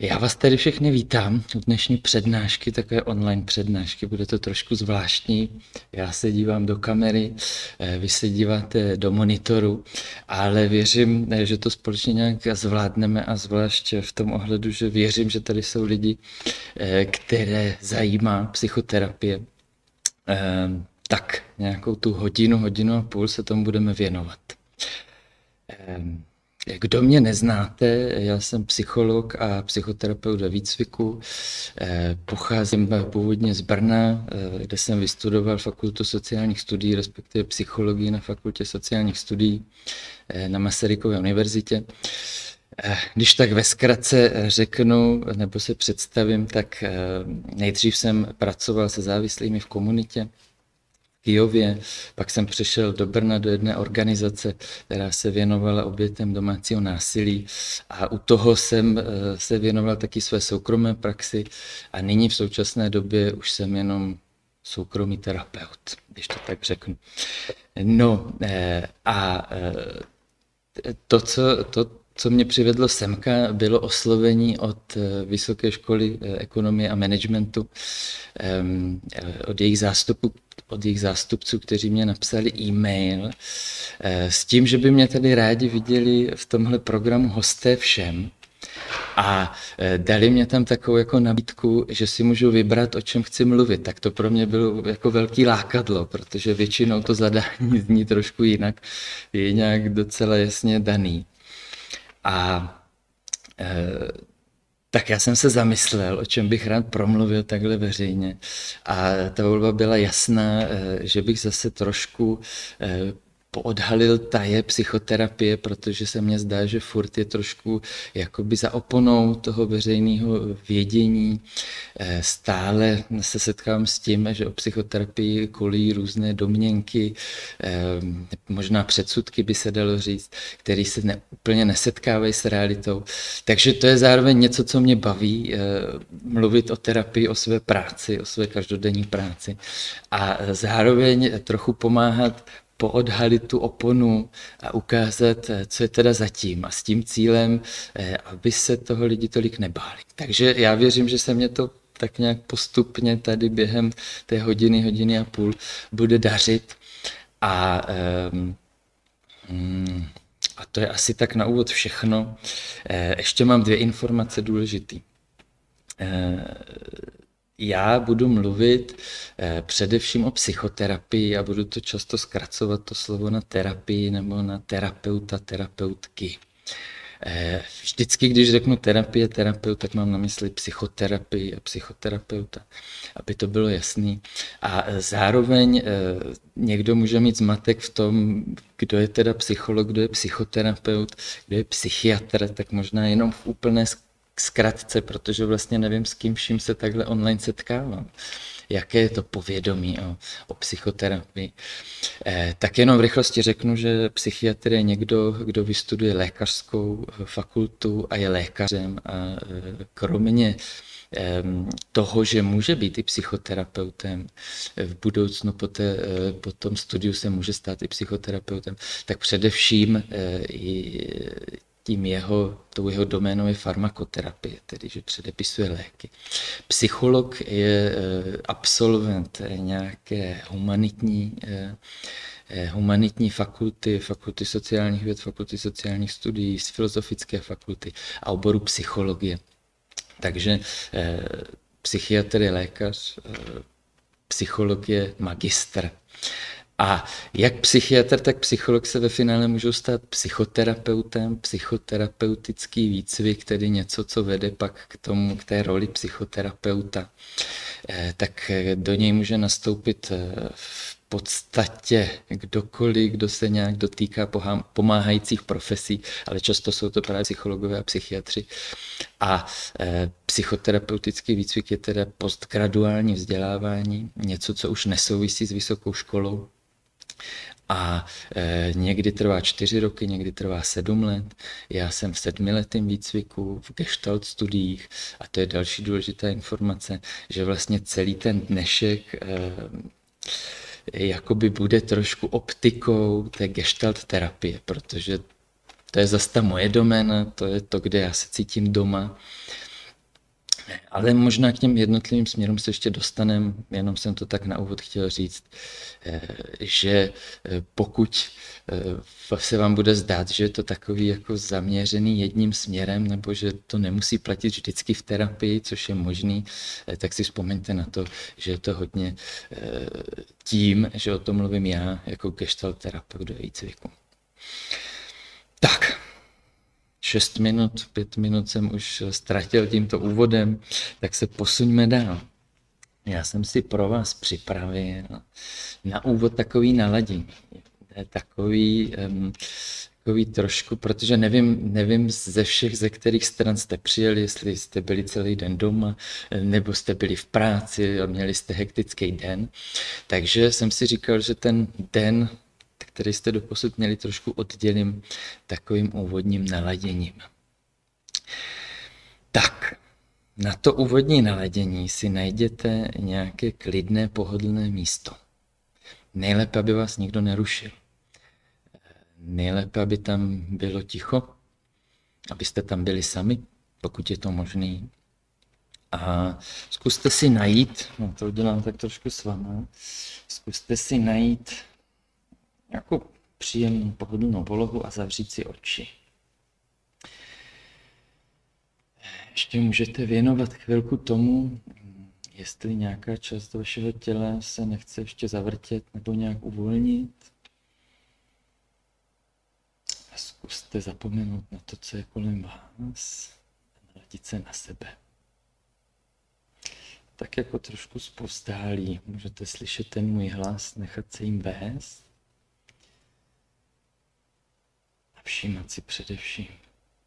Já vás tady všechny vítám u dnešní přednášky, takové online přednášky. Bude to trošku zvláštní. Já se dívám do kamery, eh, vy se díváte do monitoru, ale věřím, eh, že to společně nějak zvládneme a zvlášť v tom ohledu, že věřím, že tady jsou lidi, eh, které zajímá psychoterapie. Tak nějakou tu hodinu, hodinu a půl se tomu budeme věnovat. Kdo mě neznáte, já jsem psycholog a psychoterapeut ve výcviku. Eh, pocházím původně z Brna, eh, kde jsem vystudoval fakultu sociálních studií, respektive psychologii na fakultě sociálních studií eh, na Masarykové univerzitě. Když tak ve zkratce řeknu nebo se představím, tak nejdřív jsem pracoval se závislými v komunitě, Kijově, pak jsem přešel do Brna do jedné organizace, která se věnovala obětem domácího násilí a u toho jsem eh, se věnoval taky své soukromé praxi a nyní v současné době už jsem jenom soukromý terapeut, když to tak řeknu. No eh, a eh, to, co, to, co mě přivedlo semka, bylo oslovení od Vysoké školy ekonomie a managementu, od jejich zástupu, od jejich zástupců, kteří mě napsali e-mail eh, s tím, že by mě tady rádi viděli v tomhle programu hosté všem. A eh, dali mě tam takovou jako nabídku, že si můžu vybrat, o čem chci mluvit. Tak to pro mě bylo jako velký lákadlo, protože většinou to zadání zní trošku jinak, je nějak docela jasně daný. A eh, tak já jsem se zamyslel, o čem bych rád promluvil takhle veřejně. A ta volba byla jasná, eh, že bych zase trošku eh, poodhalil taje psychoterapie, protože se mně zdá, že furt je trošku jakoby za oponou toho veřejného vědění. Eh, stále se setkám s tím, že o psychoterapii kolí různé domněnky, eh, možná předsudky by se dalo říct, které se ne, úplně nesetkávají s realitou. Takže to je zároveň něco, co mě baví, eh, mluvit o terapii, o své práci, o své každodenní práci a zároveň trochu pomáhat poodhalit tu oponu a ukázat, eh, co je teda zatím a s tím cílem, eh, aby se toho lidi tolik nebáli. Takže já věřím, že se mě to tak nějak postupně tady během té hodiny, hodiny a půl bude dařit a um, a to je asi tak na úvod všechno. Eh, ještě mám dvě informace důležité já budu mluvit eh, především o psychoterapii a budu to často zkracovat to slovo na terapii nebo na terapeuta, terapeutky. Eh, vždycky, když řeknu terapie, terapeut, tak mám na mysli psychoterapii a psychoterapeuta, aby to bylo jasný. A eh, zároveň někdo může mít zmatek v tom, kdo je teda psycholog, kdo je psychoterapeut, kdo je psychiatr, tak možná jenom v úplné zkratce, protože vlastně nevím, s kým vším se takhle online setkávám. Jaké je to povědomí o, o psychoterapii. Eh, tak jenom v rychlosti řeknu, že psychiatr je někdo, kdo vystuduje lékařskou fakultu a je lékařem a eh, kromě toho, že může být i psychoterapeutem, v budoucnu po, té, eh, po tom studiu se může stát i psychoterapeutem, tak především eh, tím jeho, tou jeho doménou je farmakoterapie, tedy že předepisuje léky. Psycholog je eh, absolvent nějaké humanitní, eh, eh, humanitní fakulty, fakulty sociálních věd, fakulty sociálních studií, z filozofické fakulty a oboru psychologie. Takže psychiatr je lékař, psycholog je magistr. A jak psychiatr, tak psycholog se ve finále můžou stát psychoterapeutem, psychoterapeutický výcvik, tedy něco, co vede pak k tomu, k té roli psychoterapeuta. Eh, tak eh, do něj může nastoupit eh, v podstatě kdokoliv, kdo se nějak dotýká pomáhajících profesí, ale často jsou to právě psychologové a psychiatři. A e, psychoterapeutický výcvik je teda postgraduální vzdělávání, něco, co už nesouvisí s vysokou školou, a e, někdy trvá čtyři roky, někdy trvá sedm let. Já jsem v sedmiletém výcviku, v gestalt studiích a to je další důležitá informace, že vlastně celý ten dnešek e, jakoby bude trošku optikou té gestalt terapie, protože to je zase ta moje doména, to je to, kde já se cítím doma. Ale možná k těm jednotlivým směrům se ještě dostaneme, jenom jsem to tak na úvod chtěl říct, eh, že eh, pokud eh, se vám bude zdát, že je to takový jako zaměřený jedním směrem, nebo že to nemusí platit vždycky v terapii, což je možný, tak si vzpomeňte na to, že je to hodně tím, že o tom mluvím já jako gestalt terapeut do výcviku. Tak, šest minut, pět minut jsem už ztratil tímto úvodem, tak se posuňme dál. Já jsem si pro vás připravil na úvod takový naladění. Takový, takový trošku, protože nevím, nevím ze všech, ze kterých stran jste přijeli, jestli jste byli celý den doma, nebo jste byli v práci měli jste hektický den. Takže jsem si říkal, že ten den který jste doposud měli, trošku oddělím takovým úvodním naladěním. Tak, na to úvodní naladění si najděte nějaké klidné, pohodlné místo. Nejlépe, aby vás nikdo nerušil. Nejlépe, aby tam bylo ticho, abyste tam byli sami, pokud je to možné. A zkuste si najít, no to udělám tak trošku s váma, zkuste si najít jako příjemnou pohodlnou polohu a zavřít si oči. Ještě můžete věnovat chvilku tomu, jestli nějaká část vašeho těla se nechce ještě zavrtět nebo nějak uvolnit. A zkuste zapomenout na to, co je kolem vás a naladit se na sebe. Tak jako trošku zpovzdálí můžete slyšet ten můj hlas, nechat se jim vést všímat si především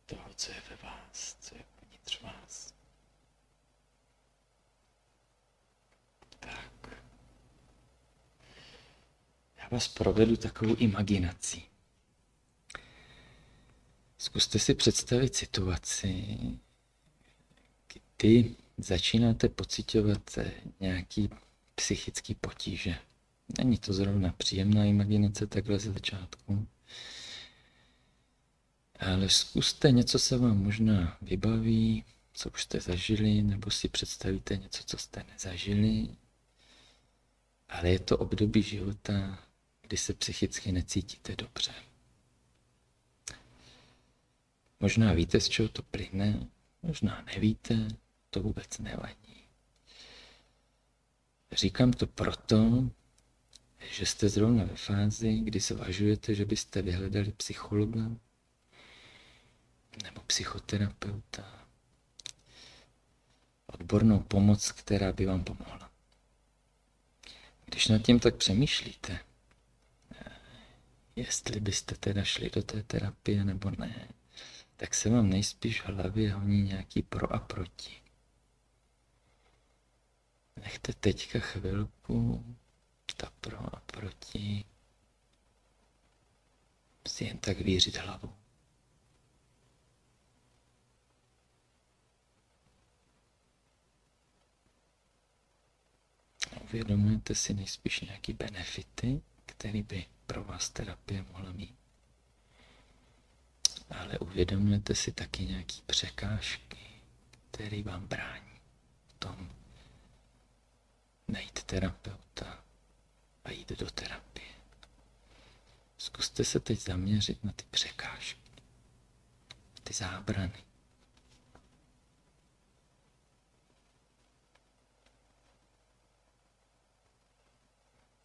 toho, co je ve vás, co je uvnitř vás. Tak. Já vás provedu takovou imaginací. Zkuste si představit situaci, kdy začínáte pocitovat nějaký psychický potíže. Není to zrovna příjemná imaginace takhle ze začátku. Ale zkuste, něco se vám možná vybaví, co už jste zažili, nebo si představíte něco, co jste nezažili. Ale je to období života, kdy se psychicky necítíte dobře. Možná víte, z čeho to plyne, možná nevíte, to vůbec nevadí. Říkám to proto, že jste zrovna ve fázi, kdy zvažujete, že byste vyhledali psychologa, nebo psychoterapeuta, odbornou pomoc, která by vám pomohla. Když nad tím tak přemýšlíte, jestli byste teda šli do té terapie nebo ne, tak se vám nejspíš v hlavě honí nějaký pro a proti. Nechte teďka chvilku ta pro a proti si jen tak vířit hlavou. Uvědomujete si nejspíš nějaký benefity, které by pro vás terapie mohla mít. Ale uvědomujete si taky nějaké překážky, které vám brání v tom najít terapeuta a jít do terapie. Zkuste se teď zaměřit na ty překážky, ty zábrany.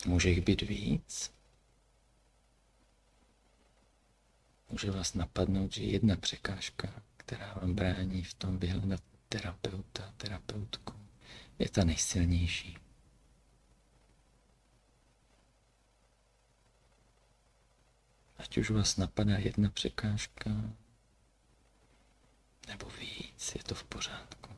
Může jich být víc. Může vás napadnout, že jedna překážka, která vám brání v tom vyhledat terapeuta, terapeutku, je ta nejsilnější. Ať už vás napadá jedna překážka, nebo víc, je to v pořádku.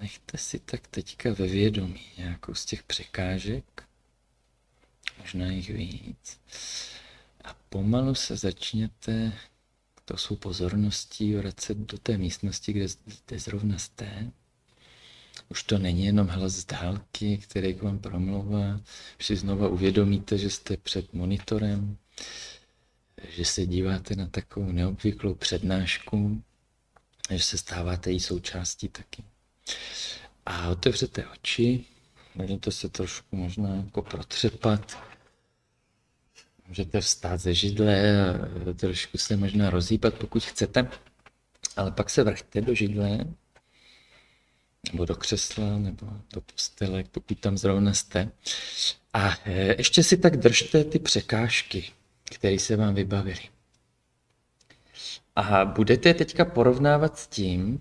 Nechte si tak teďka ve vědomí nějakou z těch překážek, možná jich víc, a pomalu se začněte to jsou pozorností vracet do té místnosti, kde, kde zrovna jste. Už to není jenom hlas z dálky, který k vám promlouvá. Už si znova uvědomíte, že jste před monitorem. že se díváte na takovou neobvyklou přednášku, že se stáváte její součástí taky. A otevřete oči, můžete se trošku možná jako protřepat, můžete vstát ze židle a trošku se možná rozhýbat, pokud chcete, ale pak se vrťte do židle, nebo do křesla, nebo do postele, pokud tam zrovna jste. A e, ještě si tak držte ty překážky, které se vám vybavily. A budete teďka porovnávat s tím,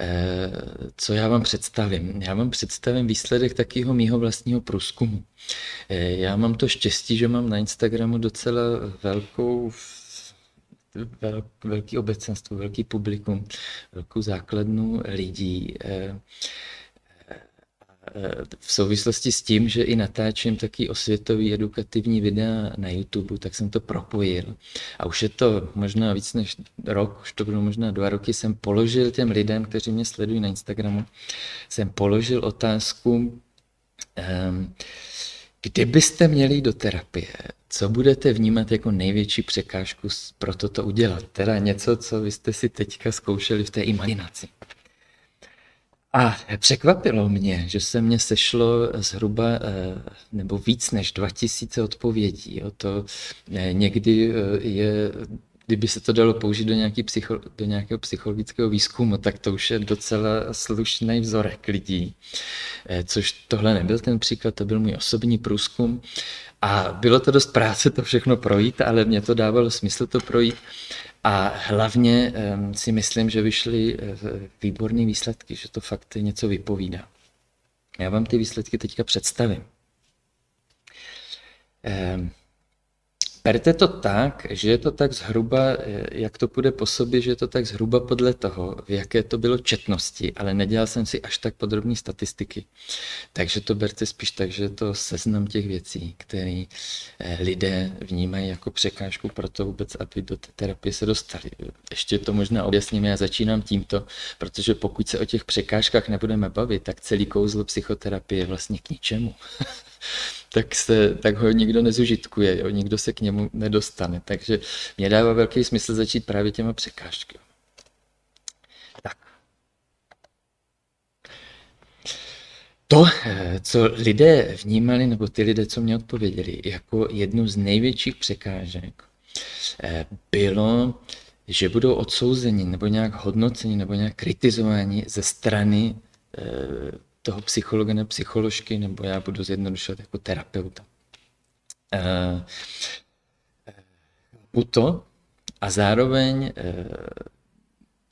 e, co já vám představím. Já vám představím výsledek takového mýho vlastního průzkumu. E, já mám to štěstí, že mám na Instagramu docela velkou velký obecenstvo, velký publikum, velkou základnu lidí. Eh, v souvislosti s tím, že i natáčím taky osvětový edukativní videa na YouTube, tak jsem to propojil. A už je to možná víc než rok, už to bylo možná dva roky, jsem položil těm lidem, kteří mě sledují na Instagramu, jsem položil otázku, um, Kdybyste měli do terapie, co budete vnímat jako největší překážku pro toto udělat? Teda něco, co vy jste si teďka zkoušeli v té imaginaci. A překvapilo mě, že se mně sešlo zhruba eh, nebo víc než 2000 odpovědí. O to eh, někdy eh, je kdyby se to dalo použít do, nějaký psycho, do nějakého psychologického výzkumu, tak to už je docela slušný vzorek lidí. Což tohle nebyl ten příklad, to byl můj osobní průzkum. A bylo to dost práce to všechno projít, ale mě to dávalo smysl to projít. A hlavně si myslím, že vyšly uh, výborné výsledky, že to fakt něco vypovídá. Já vám ty výsledky teďka představím. Berte to tak, že je to tak zhruba, jak to půjde po sobě, že je to tak zhruba podle toho, v jaké to bylo četnosti, ale nedělal jsem si až tak podrobné statistiky. Takže to berte spíš tak, že je to seznam těch věcí, které eh, lidé vnímají jako překážku pro to vůbec, aby do té terapie se dostali. Ještě to možná objasním, já začínám tímto, protože pokud se o těch překážkách nebudeme bavit, tak celý kouzlo psychoterapie je vlastně k ničemu. tak, se, tak ho nikdo nezužitkuje, jo? nikdo se k němu nedostane. Takže mě dává velký smysl začít právě těma překážky. Tak. To, co lidé vnímali, nebo ty lidé, co mě odpověděli, jako jednu z největších překážek, bylo, že budou odsouzeni nebo nějak hodnoceni nebo nějak kritizováni ze strany eh, toho psychologa nebo psycholožky, nebo já budu zjednodušovat jako terapeuta. Uh, to a zároveň uh,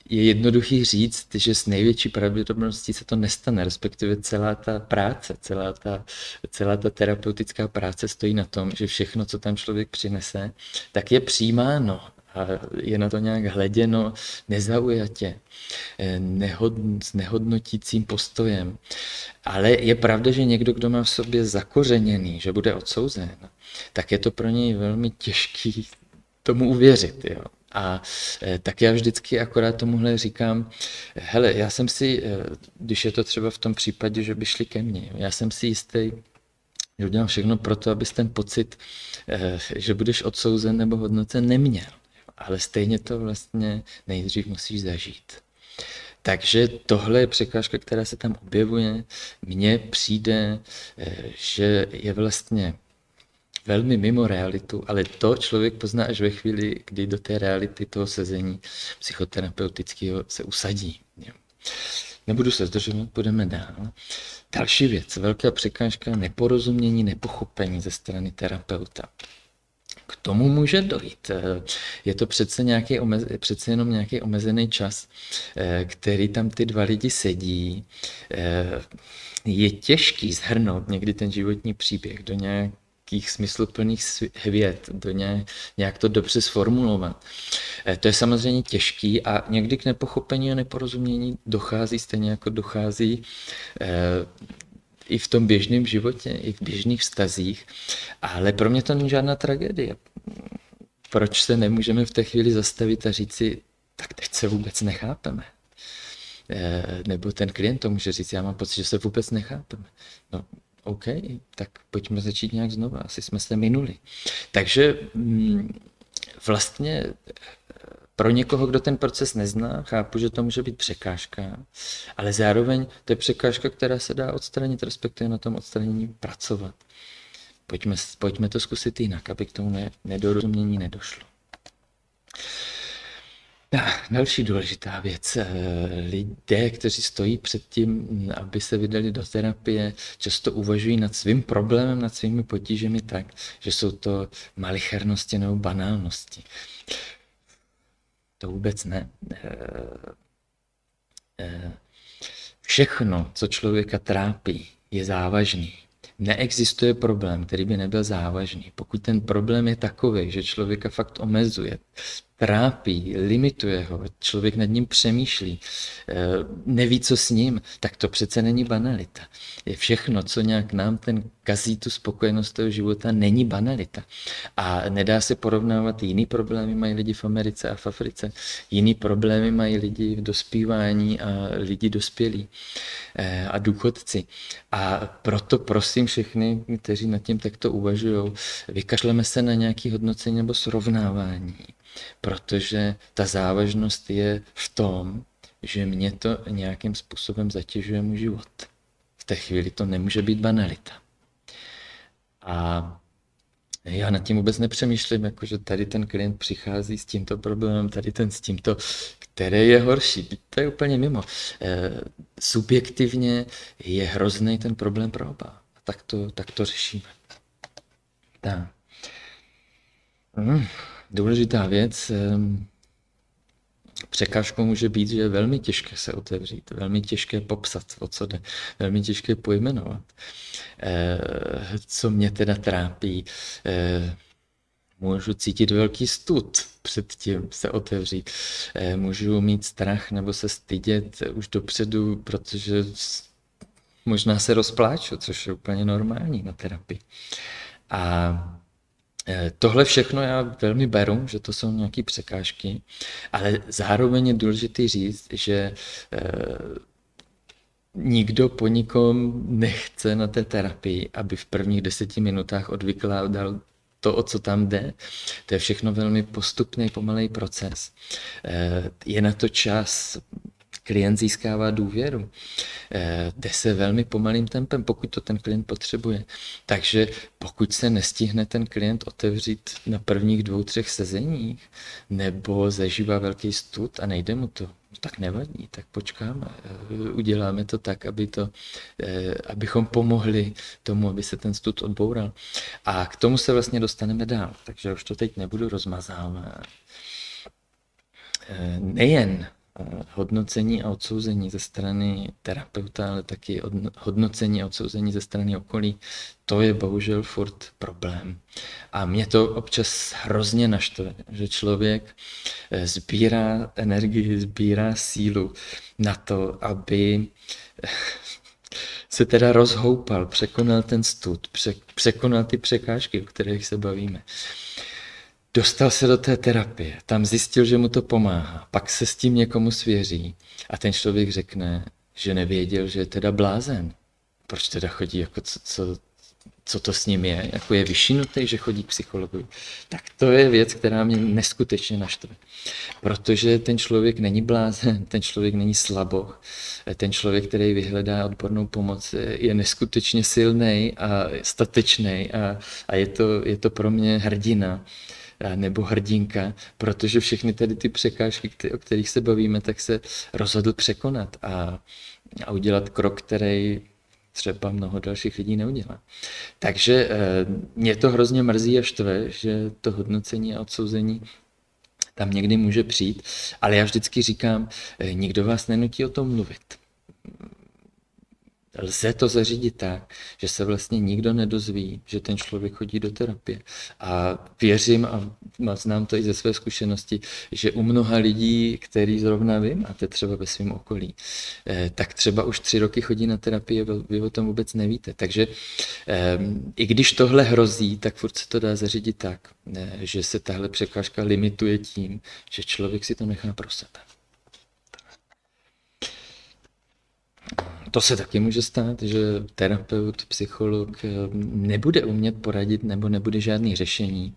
je jednoduchý říct, že s největší pravděpodobností se to nestane, respektive celá ta práce, celá ta, celá ta terapeutická práce stojí na tom, že všechno, co tam člověk přinese, tak je přijímáno a je na to nějak hleděno nezaujatě, eh, nehod, s nehodnotícím postojem. Ale je pravda, že někdo, kdo má v sobě zakořeněný, že bude odsouzen, tak je to pro něj velmi těžký tomu uvěřit. Jo. A eh, tak já vždycky akorát tomuhle říkám, hele, já jsem si, eh, když je to třeba v tom případě, že by šli ke mně, já jsem si jistý, že udělám všechno pro to, abys ten pocit, že budeš odsouzen nebo hodnocen, neměl ale stejně to vlastně nejdřív musíš zažít. Takže tohle je překážka, která se tam objevuje. Mně přijde, eh, že je vlastně velmi mimo realitu, ale to člověk pozná až ve chvíli, kdy do té reality toho sezení psychoterapeutického se usadí. Nebudu se zdržovat, půjdeme dál. Další věc, velká překážka neporozumění, nepochopení ze strany terapeuta. K tomu může dojít. Eh, je to přece, nějaký přece jenom nějaký omezený čas, eh, který tam ty dva lidi sedí. Eh, je těžký zhrnout někdy ten životní příběh do nějakých smysluplných věd, do nějak, nějak to dobře sformulovat. To je samozřejmě těžký a někdy k nepochopení a neporozumění dochází stejně jako dochází i v tom běžném životě, i v běžných vztazích, ale pro mě to není žádná tragédie. Proč se nemůžeme v té chvíli zastavit a říci, tak teď se vůbec nechápeme? Eh, nebo ten klient to může říct, já mám pocit, že se vůbec nechápeme. No, OK, tak pojďme začít nějak znova, asi jsme se minuli. Takže mm, vlastně pro někoho, kdo ten proces nezná, chápu, že to může být překážka, ale zároveň to je překážka, která se dá odstranit, respektive na tom odstranění pracovat. Pojďme, pojďme to zkusit jinak, aby k tomu ne, nedorozumění nedošlo. Další důležitá věc. Eh, lidé, kteří stojí před tím, aby se vydali do terapie, často uvažují nad svým problémem, nad svými potížemi tak, že jsou to malichernosti nebo banálnosti. To vůbec ne. Eh, eh, všechno, co člověka trápí, je závažný. Neexistuje problém, který by nebyl závažný. Pokud ten problém je takový, že člověka fakt omezuje, trápí, limituje ho, člověk nad ním přemýšlí, eh, neví, co s ním, tak to přece není banalita. Je všechno, co nějak nám ten kazí tu spokojenost toho života, není banalita. A nedá se porovnávat, jiný problémy mají lidi v Americe a v Africe, jiný problémy mají lidi v dospívání a lidi dospělí eh, a důchodci. A proto prosím všechny, kteří nad tím takto uvažují, vykašleme se na nějaké hodnocení nebo srovnávání protože ta závažnost je v tom, že mě to nějakým způsobem zatěžuje můj život. V té chvíli to nemůže být banalita. A já nad tím vůbec nepřemýšlím, jako že tady ten klient přichází s tímto problémem, tady ten s tímto, který je horší. To je úplně mimo. E, subjektivně je hrozný ten problém pro oba. Tak to, tak to řešíme. Tak. Hmm důležitá věc. Překážkou může být, že je velmi těžké se otevřít, velmi těžké popsat, o co jde, velmi těžké pojmenovat. Eh, co mě teda trápí, eh, můžu cítit velký stud před tím se otevřít. Eh, můžu mít strach nebo se stydět už dopředu, protože možná se rozpláču, což je úplně normální na terapii. A tohle všechno já velmi beru, že to jsou nějaké překážky, ale zároveň je důležité říct, že eh, nikdo po nikom nechce na té terapii, aby v prvních deseti minutách odvykládal to, o co tam jde. To je všechno velmi postupný, pomalý proces. Eh, je na to čas, klient získává důvěru. Eh, jde se velmi pomalým tempem, pokud to ten klient potřebuje. Takže pokud se nestihne ten klient otevřít na prvních dvou, třech sezeních, nebo zažívá velký stud a nejde mu to, tak nevadí, tak počkáme. Eh, uděláme to tak, aby to, eh, abychom pomohli tomu, aby se ten stud odboural. A k tomu se vlastně dostaneme dál, takže už to teď nebudu rozmazávat. Nejen hodnocení a odsouzení ze strany terapeuta, ale taky hodnocení a odsouzení ze strany okolí, to je bohužel furt problém. A mě to občas hrozně naštve, že člověk eh, sbírá energii, sbírá sílu na to, aby eh, se teda rozhoupal, překonal ten stud, překonal ty překážky, o kterých se bavíme. Dostal se do té terapie, tam zjistil, že mu to pomáhá, pak se s tím někomu svěří a ten člověk řekne, že nevěděl, že je teda blázen. Proč teda chodí, jako co, co, co to s ním je, jako je vyšinutý, že chodí k psychologu. Tak to je věc, která mě neskutečně naštve. Protože ten člověk není blázen, ten člověk není slaboch, ten člověk, který vyhledá odbornou pomoc, je neskutečně silný a statečný a, a je, to, je to pro mě hrdina nebo hrdinka, protože všechny tady ty překážky, o kterých se bavíme, tak se rozhodl překonat a, a udělat krok, který třeba mnoho dalších lidí neudělá. Takže eh, mě to hrozně mrzí a štve, že to hodnocení a odsouzení tam někdy může přijít, ale já vždycky říkám, eh, nikdo vás nenutí o tom mluvit lze to zařídit tak, že se vlastně nikdo nedozví, že ten člověk chodí do terapie. A věřím a znám to i ze své zkušenosti, že u mnoha lidí, který zrovna vy máte třeba ve svém okolí, eh, tak třeba už tři roky chodí na terapii a vy o tom vůbec nevíte. Takže ehm, i když tohle hrozí, tak furt se to dá zařídit tak, eh, že se tahle překážka limituje tím, že člověk si to nechá pro sebe. To se taky může stát, že terapeut, psycholog eh, nebude umět poradit nebo nebude žádný řešení,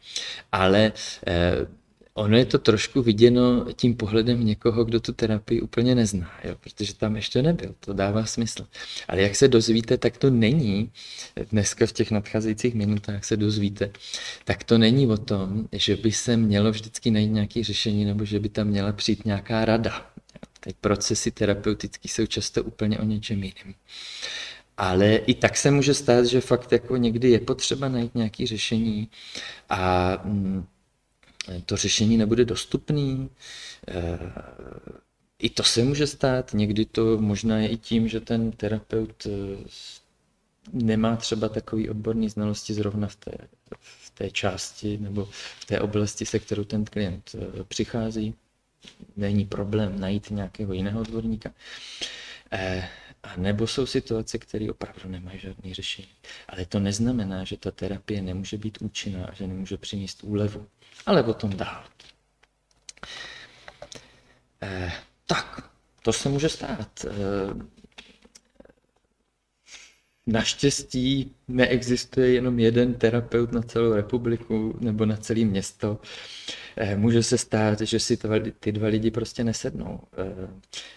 ale eh, ono je to trošku viděno tím pohledem někoho, kdo tu terapii úplně nezná, jo, protože tam ještě nebyl, to dává smysl. Ale jak se dozvíte, tak to není, dneska v těch nadcházejících minutách se dozvíte, tak to není o tom, že by se mělo vždycky najít nějaké řešení nebo že by tam měla přijít nějaká rada. Ty procesy terapeutické jsou často úplně o něčem jiném. Ale i tak se může stát, že fakt jako někdy je potřeba najít nějaké řešení a mm, to řešení nebude dostupný. Eh, I to se může stát. Někdy to možná je i tím, že ten terapeut eh, nemá třeba takový odborný znalosti zrovna v té, v té části nebo v té oblasti, se kterou ten klient eh, přichází. Není problém najít nějakého jiného odborníka. A nebo jsou situace, které opravdu nemají žádný řešení. Ale to neznamená, že ta terapie nemůže být účinná že nemůže přinést úlevu. Ale o tom dál. Eh, tak, to se může stát. Eh, Naštěstí neexistuje jenom jeden terapeut na celou republiku nebo na celé město. Eh, může se stát, že si ty dva lidi prostě nesednou. Eh,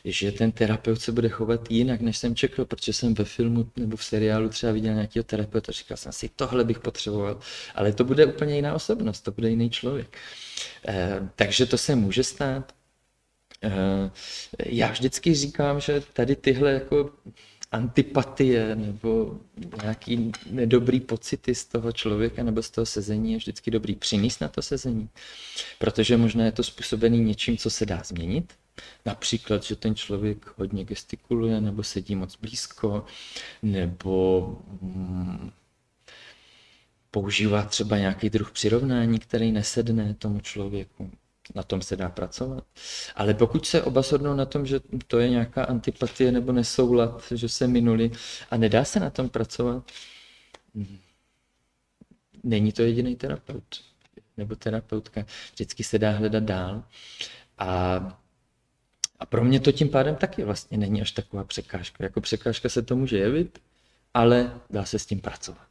že ten terapeut se bude chovat jinak, než jsem čekal, protože jsem ve filmu nebo v seriálu třeba viděl nějakého terapeuta říkal jsem si, tohle bych potřeboval. Ale to bude úplně jiná osobnost, to bude jiný člověk. Eh, takže to se může stát. Já vždycky říkám, že tady tyhle jako antipatie nebo nějaký nedobrý pocity z toho člověka nebo z toho sezení je vždycky dobrý přinést na to sezení, protože možná je to způsobený něčím, co se dá změnit, Například, že ten člověk hodně gestikuluje, nebo sedí moc blízko, nebo mm, používá třeba nějaký druh přirovnání, který nesedne tomu člověku na tom se dá pracovat. Ale pokud se oba shodnou na tom, že to je nějaká antipatie nebo nesoulad, že se minuli a nedá se na tom pracovat, není to jediný terapeut nebo terapeutka. Vždycky se dá hledat dál. A, a pro mě to tím pádem taky vlastně není až taková překážka. Jako překážka se to může jevit, ale dá se s tím pracovat.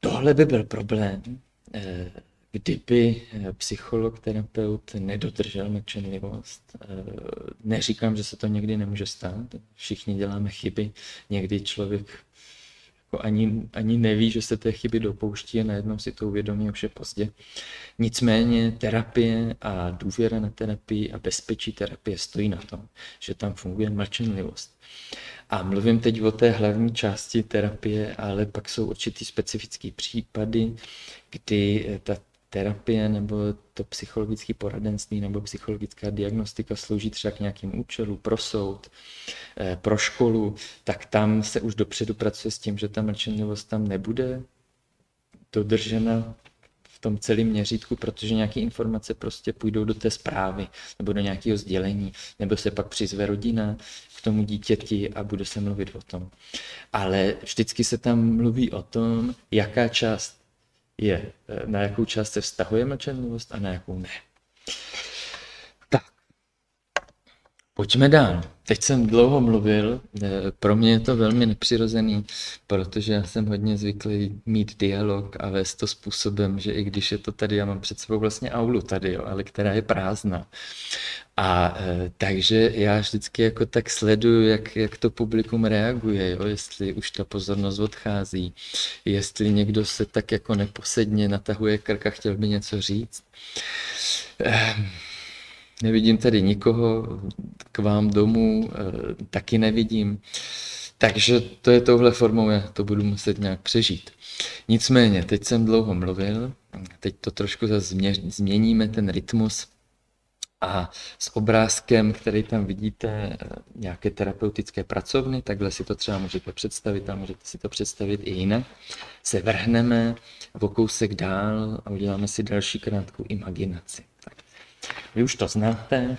Tohle by byl problém, eh, kdyby eh, psycholog, terapeut nedodržel mlčenlivost, eh, neříkám, že se to někdy nemůže stát, všichni děláme chyby, někdy člověk jako ani, ani neví, že se té chyby dopouští a najednou si to uvědomí už je pozdě. Nicméně terapie a důvěra na terapii a bezpečí terapie stojí na tom, že tam funguje mlčenlivost. A mluvím teď o té hlavní části terapie, ale pak jsou určitý specifické případy, kdy ta terapie nebo to psychologické poradenství nebo psychologická diagnostika slouží třeba k nějakým účelu, pro soud, eh, pro školu, tak tam se už dopředu pracuje s tím, že ta mlčenlivost tam nebude dodržena v tom celém měřítku, protože nějaké informace prostě půjdou do té zprávy nebo do nějakého sdělení, nebo se pak přizve rodina k tomu dítěti a bude se mluvit o tom. Ale vždycky se tam mluví o tom, jaká část je, eh, na jakou část se vztahuje mlčenlivost a na jakou ne. Tak, pojďme dál. Teď jsem dlouho mluvil, eh, pro mě je to velmi nepřirozený, protože já jsem hodně zvyklý mít dialog a vést to způsobem, že i když je to tady, já mám před sebou vlastně aulu tady, jo, ale která je prázdná. A e, takže já vždycky jako tak sleduju, jak, jak to publikum reaguje, jo? jestli už ta pozornost odchází, jestli někdo se tak jako neposedně natahuje krk a chtěl by něco říct. E, nevidím tady nikoho k vám domů, e, taky nevidím. Takže to je touhle formou, já to budu muset nějak přežít. Nicméně, teď jsem dlouho mluvil, teď to trošku zase změníme, ten rytmus a s obrázkem, který tam vidíte, eh, nějaké terapeutické pracovny, takhle si to třeba můžete představit, a můžete si to představit i jinak, se vrhneme o kousek dál a uděláme si další krátkou imaginaci. Vy už to znáte,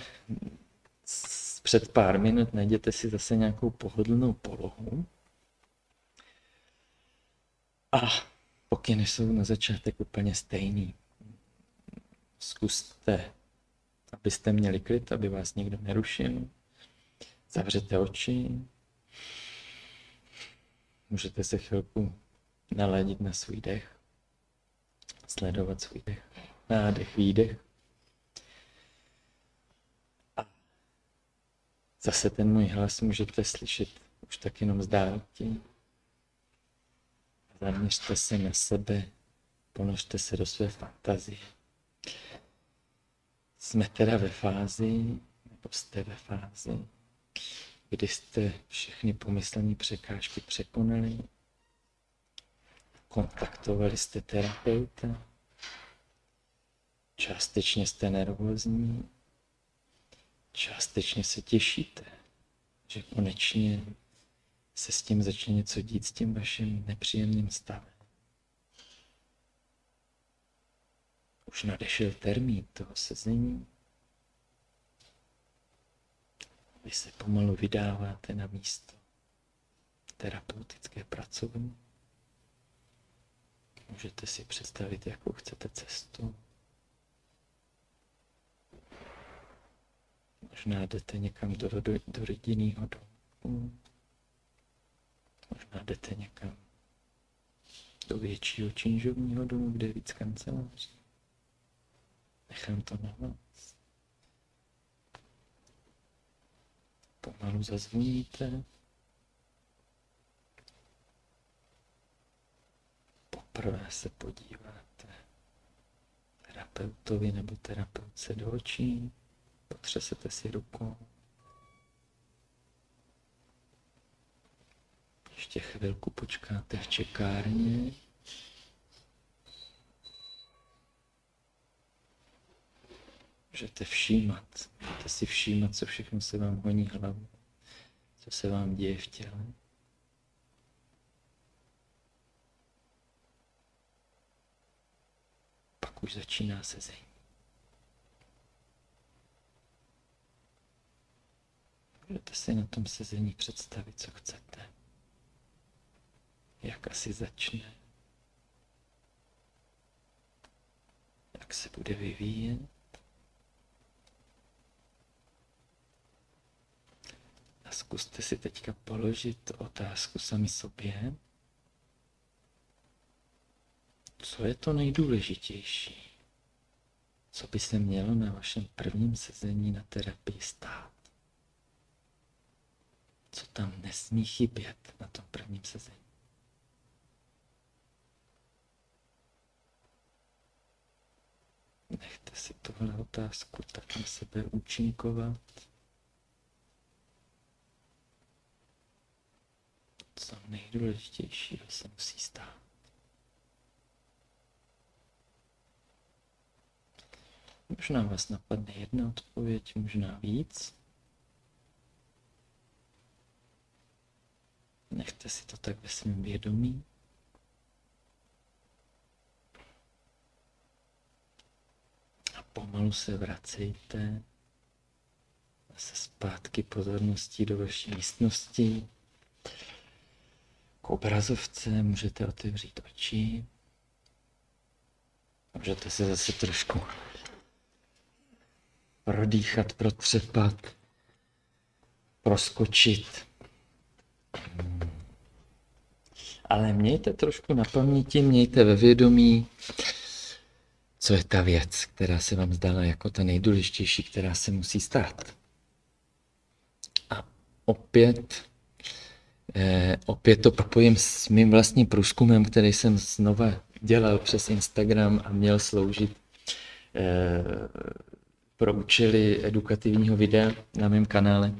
před pár minut najděte si zase nějakou pohodlnou polohu. A pokyny jsou na začátek úplně stejný. Zkuste abyste měli klid, aby vás nikdo nerušil. Zavřete oči. Můžete se chvilku naladit na svůj dech. sledovat svůj dech. Nádech, výdech. Zase ten můj hlas můžete slyšet už tak jenom z dálky. Zaměřte se na sebe, ponožte se do své fantazie. Jsme teda ve fázi, nebo jste ve fázi, kdy jste všechny pomyslné překážky překonali, kontaktovali jste terapeuta, částečně jste nervózní, částečně se těšíte, že konečně se s tím začne něco dít, s tím vaším nepříjemným stavem. Už nadešel termín toho sezení. Vy se pomalu vydáváte na místo terapeutické pracovny. Můžete si představit, jakou chcete cestu. Možná jdete někam do, do, do rodinného domu. Možná jdete někam do většího činžovního domu, kde je víc kanceláří. Nechám to na vás. Pomalu zazvoníte. Poprvé se podíváte terapeutovi nebo terapeutce do očí, potřesete si rukou. Ještě chvilku počkáte v čekárně. Můžete všímat, můžete si všímat, co všechno se vám honí hlavu, co se vám děje v těle. Pak už začíná sezení. Můžete si na tom sezení představit, co chcete jak asi začne, jak se bude vyvíjet. A zkuste si teďka položit otázku sami sobě, co je to nejdůležitější, co by se mělo na vašem prvním sezení na terapii stát. Co tam nesmí chybět na tom prvním sezení. Nechte si tohle otázku tak na sebe účinkovat. Co nejdůležitějšího se musí stát. Možná vás napadne jedna odpověď, možná víc. Nechte si to tak ve svém vědomí. pomalu se vracejte zase zpátky pozorností do vaší místnosti. K obrazovce můžete otevřít oči. Můžete se zase trošku prodýchat, protřepat, proskočit. Ale mějte trošku na paměti, mějte ve vědomí, co je ta věc, která se vám zdala jako ta nejdůležitější, která se musí stát. A opět, eh, opět to propojím s mým vlastním průzkumem, který jsem znova dělal přes Instagram a měl sloužit eh, pro účely edukativního videa na mém kanále.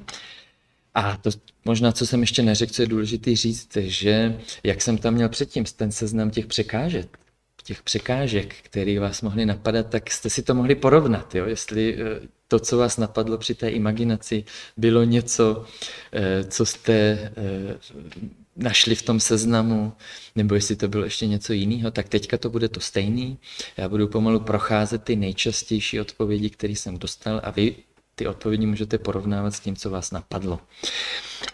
A to možná, co jsem ještě neřekl, co je důležité říct, že jak jsem tam měl předtím ten seznam těch překážek, těch překážek, které vás mohly napadat, tak jste si to mohli porovnat, jo? jestli eh, to, co vás napadlo při té imaginaci, bylo něco, eh, co jste eh, našli v tom seznamu, nebo jestli to bylo ještě něco jiného, tak teďka to bude to stejný. Já budu pomalu procházet ty nejčastější odpovědi, které jsem dostal a vy ty odpovědi můžete porovnávat s tím, co vás napadlo.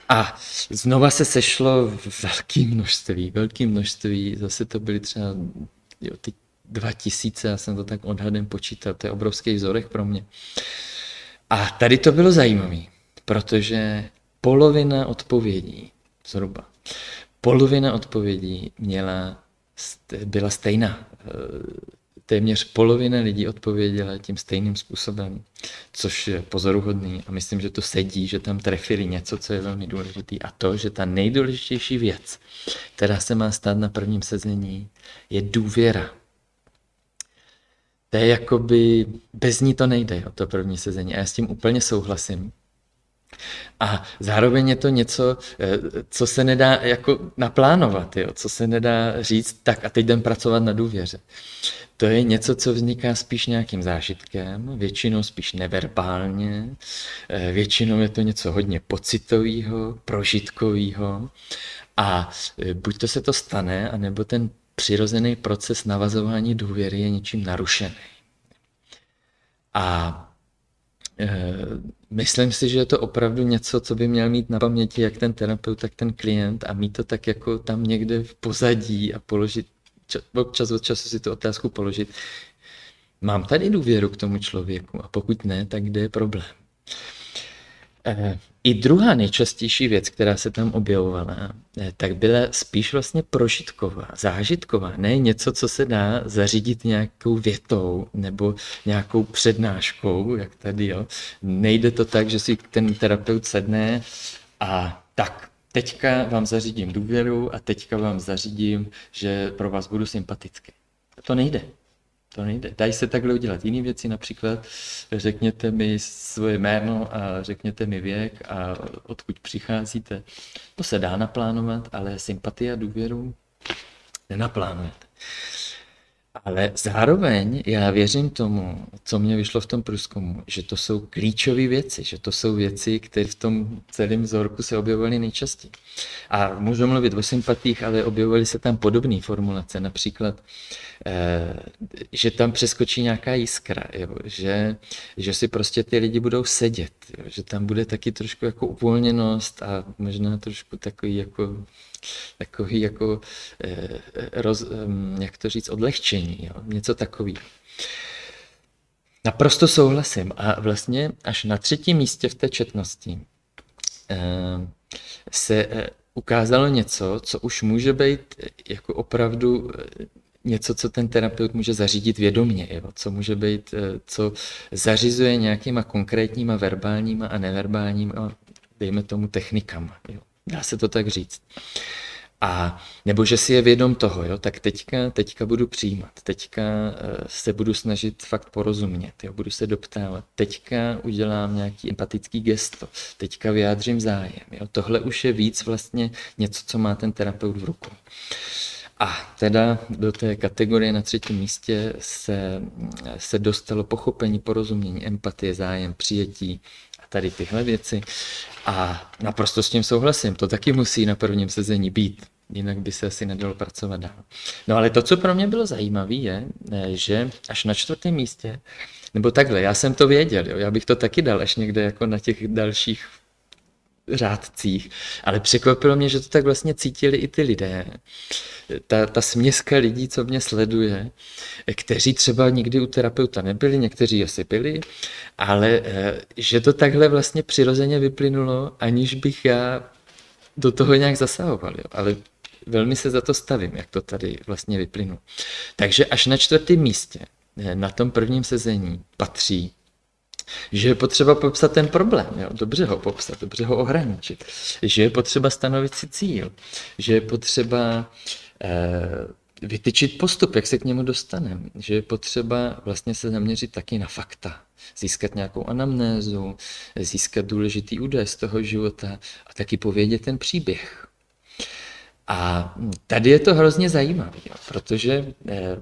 A znova se sešlo velké množství, velké množství, zase to byly třeba jo, ty dva tisíce, já jsem to tak odhadem počítal, to je obrovský vzorek pro mě. A tady to bylo zajímavé, protože polovina odpovědí, zhruba, polovina odpovědí měla, byla stejná. Téměř polovina lidí odpověděla tím stejným způsobem, což je pozoruhodný a myslím, že to sedí, že tam trefili něco, co je velmi důležité a to, že ta nejdůležitější věc, která se má stát na prvním sezení, je důvěra. To je jakoby, bez ní to nejde, o to první sezení a já s tím úplně souhlasím. A zároveň je to něco, eh, co se nedá jako naplánovat, jo? co se nedá říct, tak a teď jdem pracovat na důvěře. To je něco, co vzniká spíš nějakým zážitkem, většinou spíš neverbálně, eh, většinou je to něco hodně pocitového, prožitkového a eh, buď to se to stane, anebo ten přirozený proces navazování důvěry je něčím narušený. A Myslím si, že je to opravdu něco, co by měl mít na paměti jak ten terapeut, tak ten klient a mít to tak jako tam někde v pozadí a položit, občas od času si tu otázku položit. Mám tady důvěru k tomu člověku a pokud ne, tak kde je problém? I druhá nejčastější věc, která se tam objevovala, eh, tak byla spíš vlastně prožitková, zážitková, ne něco, co se dá zařídit nějakou větou nebo nějakou přednáškou, jak tady, jo. Nejde to tak, že si ten terapeut sedne a tak, teďka vám zařídím důvěru a teďka vám zařídím, že pro vás budu sympatický. To nejde. To nejde. Dají se takhle udělat jiné věci, například řekněte mi svoje jméno a řekněte mi věk a odkud přicházíte. To se dá naplánovat, ale sympatie a důvěru nenaplánujete. Ale zároveň já věřím tomu, co mě vyšlo v tom průzkumu, že to jsou klíčové věci, že to jsou věci, které v tom celém vzorku se objevovaly nejčastěji. A můžu mluvit o sympatích, ale objevovaly se tam podobné formulace, například, eh, že tam přeskočí nějaká jiskra, jo? Že, že si prostě ty lidi budou sedět, jo? že tam bude taky trošku jako uvolněnost a možná trošku takový jako takový jako, eh, roz, jak to říct, odlehčení, jo? něco takový. Naprosto souhlasím. A vlastně až na třetím místě v té četnosti se eh, ukázalo něco, co už může být jako opravdu eh, něco, co ten terapeut může zařídit vědomě, jo? co může být, co zařizuje nějakýma konkrétníma verbálníma a neverbálníma, dejme tomu, technikama. Jo? Dá se to tak říct. A nebo že si je vědom toho, jo, tak teďka, teďka budu přijímat, teďka eh, se budu snažit fakt porozumět, jo, budu se doptávat, teďka udělám nějaký empatický gesto, teďka vyjádřím zájem. Jo. Tohle už je víc vlastně něco, co má ten terapeut v ruku. A teda do té kategorie na třetím místě se, se dostalo pochopení, porozumění, empatie, zájem, přijetí, tady tyhle věci. A naprosto s tím souhlasím, to taky musí na prvním sezení být, jinak by se asi nedalo pracovat dál. No ale to, co pro mě bylo zajímavé, je, že až na čtvrtém místě, nebo takhle, já jsem to věděl, jo, já bych to taky dal až někde jako na těch dalších řádcích, ale překvapilo mě, že to tak vlastně cítili i ty lidé. Ta, ta směska lidí, co mě sleduje, kteří třeba nikdy u terapeuta nebyli, někteří asi byli, ale eh, že to takhle vlastně přirozeně vyplynulo, aniž bych já do toho nějak zasahoval. Jo. Ale velmi se za to stavím, jak to tady vlastně vyplynulo. Takže až na čtvrtém místě, eh, na tom prvním sezení, patří že je potřeba popsat ten problém, jo? dobře ho popsat, dobře ho ohraničit, že je potřeba stanovit si cíl, že je potřeba eh, vytyčit postup, jak se k němu dostaneme, že je potřeba vlastně se zaměřit taky na fakta, získat nějakou anamnézu, získat důležitý údaj z toho života a taky povědět ten příběh. A tady je to hrozně zajímavé, protože eh,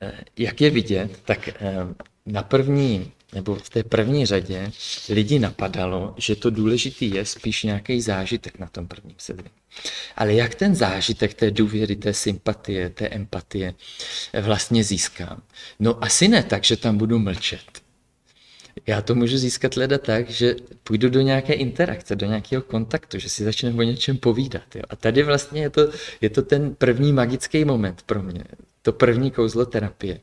eh, jak je vidět, tak eh, na první nebo v té první řadě lidi napadalo, že to důležitý je spíš nějaký zážitek na tom prvním sedmi. Ale jak ten zážitek té důvěry, té sympatie, té empatie vlastně získám? No asi ne tak, že tam budu mlčet. Já to můžu získat leda tak, že půjdu do nějaké interakce, do nějakého kontaktu, že si začneme o něčem povídat. Jo? A tady vlastně je to, je to ten první magický moment pro mě to první kouzlo terapie,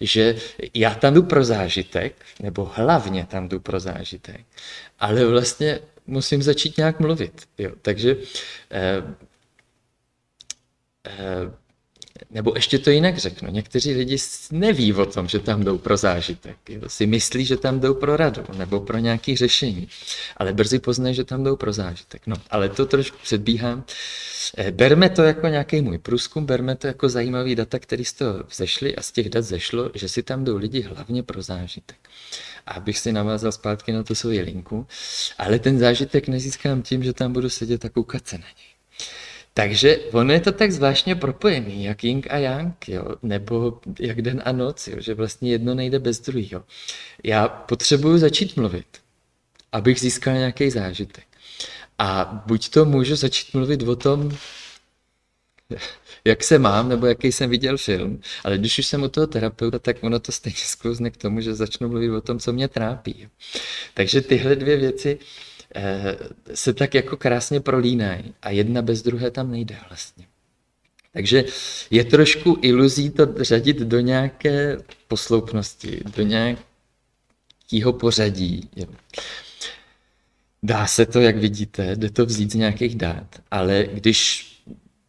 že já tam jdu pro zážitek, nebo hlavně tam jdu pro zážitek, ale vlastně musím začít nějak mluvit. Jo. Takže eh, eh, nebo ještě to jinak řeknu, někteří lidi neví o tom, že tam jdou pro zážitek. Jo? Si myslí, že tam jdou pro radu nebo pro nějaké řešení, ale brzy poznají, že tam jdou pro zážitek. No, ale to trošku předbíhám. Eh, berme to jako nějaký můj průzkum, berme to jako zajímavý data, který z toho vzešly a z těch dat zešlo, že si tam jdou lidi hlavně pro zážitek. A abych si navázal zpátky na tu svoji linku, ale ten zážitek nezískám tím, že tam budu sedět a koukat se na něj. Takže ono je to tak zvláštně propojený, jak Ying a Yang, jo? nebo jak den a noc, jo? že vlastně jedno nejde bez druhého. Já potřebuju začít mluvit, abych získal nějaký zážitek. A buď to můžu začít mluvit o tom, jak se mám, nebo jaký jsem viděl film, ale když už jsem u toho terapeuta, tak ono to stejně sklouzne k tomu, že začnu mluvit o tom, co mě trápí. Takže tyhle dvě věci se tak jako krásně prolínají a jedna bez druhé tam nejde vlastně. Takže je trošku iluzí to řadit do nějaké posloupnosti, do nějakého pořadí. Dá se to, jak vidíte, jde to vzít z nějakých dát, ale když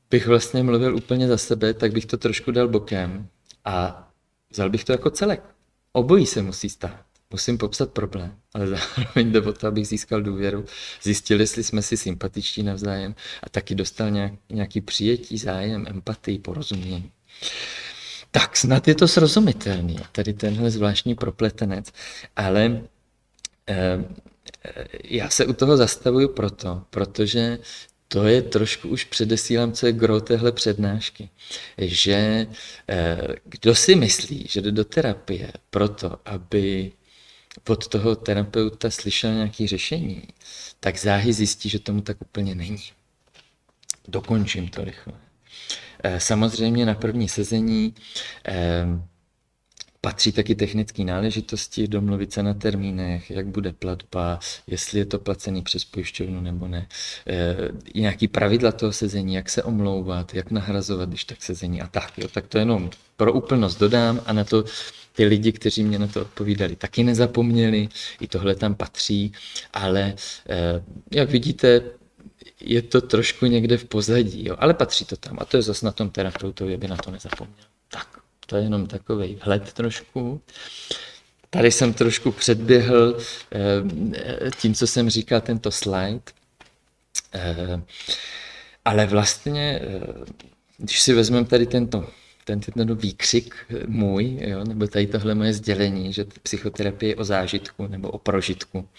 bych vlastně mluvil úplně za sebe, tak bych to trošku dal bokem a vzal bych to jako celek. Obojí se musí stát musím popsat problém, ale zároveň jde o to, abych získal důvěru, zjistil, jestli jsme si sympatičtí navzájem a taky dostal nějak, nějaký přijetí, zájem, empatii, porozumění. Tak snad je to srozumitelný, tady tenhle zvláštní propletenec, ale eh, já se u toho zastavuju proto, protože to je trošku už předesílám, co je gro téhle přednášky. Že eh, kdo si myslí, že jde do terapie proto, aby od toho terapeuta slyšel nějaké řešení, tak záhy zjistí, že tomu tak úplně není. Dokončím to rychle. Eh, samozřejmě na první sezení eh, patří taky technické náležitosti, domluvit se na termínech, jak bude platba, jestli je to placený přes pojišťovnu nebo ne, e, nějaký pravidla toho sezení, jak se omlouvat, jak nahrazovat, když tak sezení a tak. Jo. Tak to jenom pro úplnost dodám a na to ty lidi, kteří mě na to odpovídali, taky nezapomněli, i tohle tam patří, ale eh, jak vidíte, je to trošku někde v pozadí, jo, ale patří to tam a to je zase na tom terapeutovi, aby na to nezapomněl. To je jenom takový vhled trošku. Tady jsem trošku předběhl eh, tím, co jsem říkal, tento slide. Eh, ale vlastně, když si vezmeme tady tento ten, ten výkřik můj, jo, nebo tady tohle moje sdělení, že psychoterapie je o zážitku nebo o prožitku,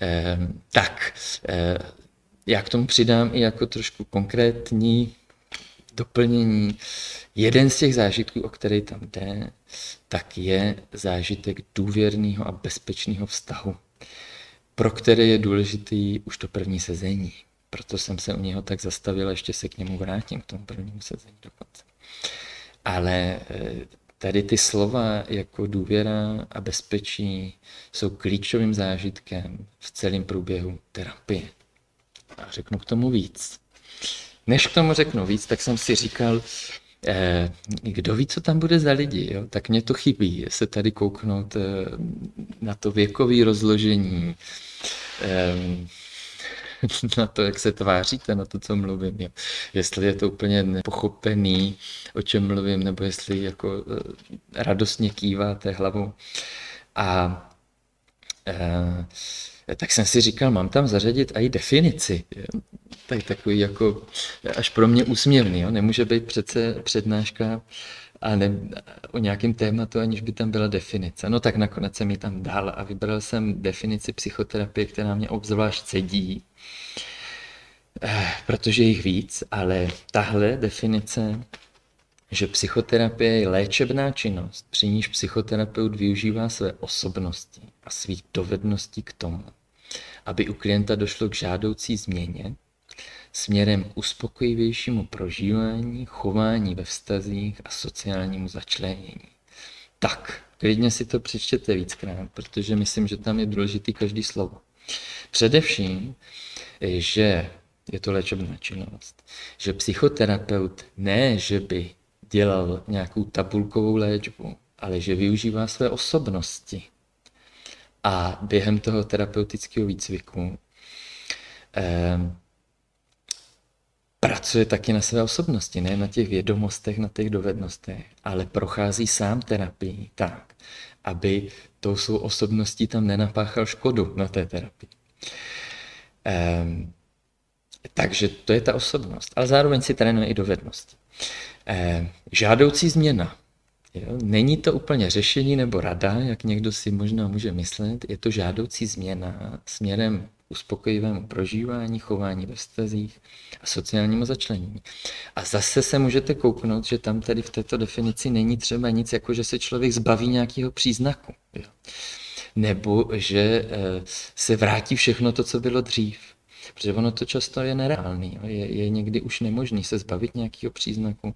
eh, tak eh, já k tomu přidám i jako trošku konkrétní doplnění. Jeden z těch zážitků, o který tam jde, tak je zážitek důvěrného a bezpečného vztahu, pro který je důležitý už to první sezení. Proto jsem se u něho tak zastavil ještě se k němu vrátím, k tomu prvnímu sezení dokonce. Ale eh, tady ty slova jako důvěra a bezpečí jsou klíčovým zážitkem v celém průběhu terapie. A řeknu k tomu víc. Než k tomu řeknu víc, tak jsem si říkal, eh, kdo ví, co tam bude za lidi, jo? tak mě to chybí, se tady kouknout eh, na to věkové rozložení, eh, na to, jak se tváříte, na to, co mluvím. Jo. Jestli je to úplně nepochopený, o čem mluvím, nebo jestli jako eh, radostně kýváte hlavou. A e, tak jsem si říkal, mám tam zařadit i definici. Tak takový jako až pro mě úsměvný. Jo. Nemůže být přece přednáška a ne, o nějakém tématu, aniž by tam byla definice. No tak nakonec jsem ji tam dal a vybral jsem definici psychoterapie, která mě obzvlášť sedí, eh, protože jich víc, ale tahle definice, že psychoterapie je léčebná činnost, při níž psychoterapeut využívá své osobnosti a svých dovedností k tomu, aby u klienta došlo k žádoucí změně, směrem k uspokojivějšímu prožívání, chování ve vztazích a sociálnímu začlenění. Tak, klidně si to přečtěte víckrát, protože myslím, že tam je důležitý každý slovo. Především, že je to léčebná činnost, že psychoterapeut ne, že by dělal nějakou tabulkovou léčbu, ale že využívá své osobnosti. A během toho terapeutického výcviku eh, pracuje taky na své osobnosti, ne na těch vědomostech, na těch dovednostech, ale prochází sám terapii tak, aby tou svou osobností tam nenapáchal škodu na té terapii. Um, takže to je ta osobnost, ale zároveň si trénuje i dovednosti. Um, žádoucí změna. Jo? Není to úplně řešení nebo rada, jak někdo si možná může myslet, je to žádoucí změna směrem uspokojivému prožívání, chování ve vztazích a sociálnímu začlenění. A zase se můžete kouknout, že tam tady v této definici není třeba nic, jako že se člověk zbaví nějakého příznaku. Jo. Nebo že eh, se vrátí všechno to, co bylo dřív. Protože ono to často je nereálný. Je, je někdy už nemožný se zbavit nějakého příznaku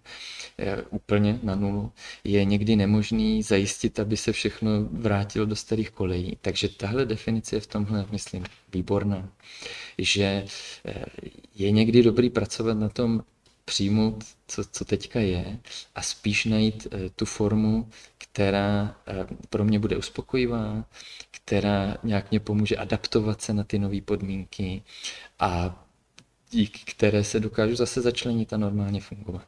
je, úplně na nulu. Je někdy nemožný zajistit, aby se všechno vrátilo do starých kolejí. Takže tahle definice je v tomhle, myslím, výborná. Že eh, je někdy dobrý pracovat na tom, přijmout, co, co teďka je a spíš najít eh, tu formu, která eh, pro mě bude uspokojivá, která nějak mě pomůže adaptovat se na ty nové podmínky a díky které se dokážu zase začlenit a normálně fungovat.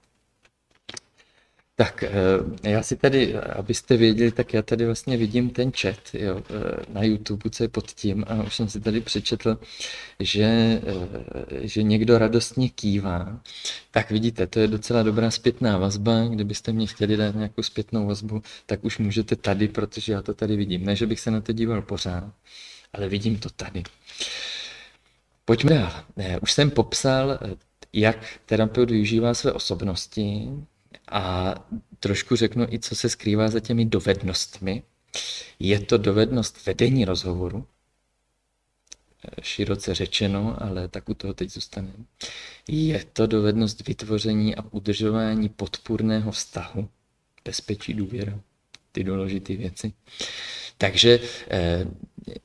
Tak eh, já si tady, abyste věděli, tak já tady vlastně vidím ten chat jo, eh, na YouTube, co je pod tím a už jsem si tady přečetl, že, eh, že někdo radostně kývá. Tak vidíte, to je docela dobrá zpětná vazba. Kdybyste mě chtěli dát nějakou zpětnou vazbu, tak už můžete tady, protože já to tady vidím. Ne, že bych se na to díval pořád, ale vidím to tady. Pojďme dál. Už jsem popsal, jak terapeut využívá své osobnosti, a trošku řeknu i, co se skrývá za těmi dovednostmi. Je to dovednost vedení rozhovoru, široce řečeno, ale tak u toho teď zůstane. Je to dovednost vytvoření a udržování podpůrného vztahu, bezpečí, důvěra, ty důležité věci. Takže eh,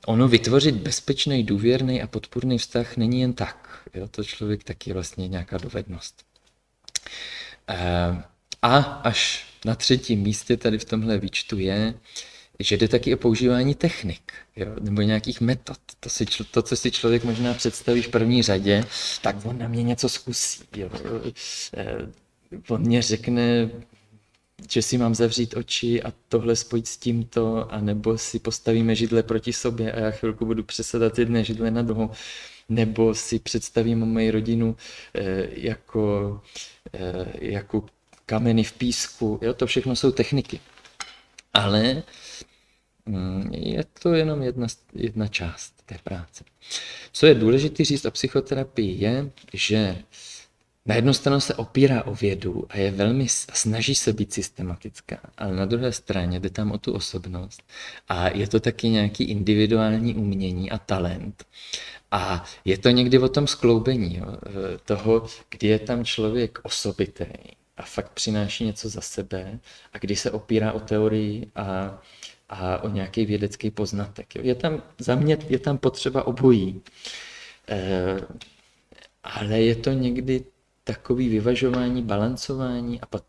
ono vytvořit bezpečný, důvěrný a podpůrný vztah není jen tak. Jo? To člověk taky vlastně nějaká dovednost. Eh, a až na třetím místě tady v tomhle výčtu je, že jde taky o používání technik jo, nebo nějakých metod. To, si, to, co si člověk možná představí v první řadě, tak on na mě něco zkusí. Jo. Eh, on mě řekne, že si mám zavřít oči a tohle spojit s tímto, anebo si postavíme židle proti sobě a já chvilku budu přesadat jedné židle na druhou, nebo si představím moji rodinu eh, jako, eh, jako kameny v písku, jo, to všechno jsou techniky. Ale mm, je to jenom jedna, jedna část té práce. Co je důležité říct o psychoterapii je, že na jednu stranu se opírá o vědu a je velmi, snaží se být systematická, ale na druhé straně jde tam o tu osobnost a je to taky nějaký individuální umění a talent. A je to někdy o tom skloubení jo, toho, kdy je tam člověk osobitý a fakt přináší něco za sebe a když se opírá o teorii a, a o nějaký vědecký poznatek. Jo. Je tam, za mě je tam potřeba obojí. E, ale je to někdy takový vyvažování, balancování a pak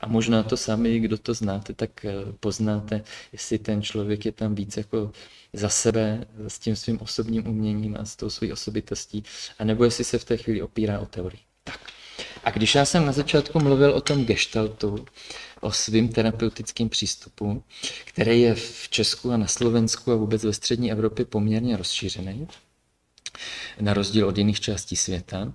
a možná to sami, kdo to znáte, tak eh, poznáte, jestli ten člověk je tam víc jako za sebe, s tím svým osobním uměním a s tou svou osobitostí, anebo jestli se v té chvíli opírá o teorii. Tak. A když já jsem na začátku mluvil o tom gestaltu, o svým terapeutickém přístupu, který je v Česku a na Slovensku a vůbec ve střední Evropě poměrně rozšířený, na rozdíl od jiných částí světa,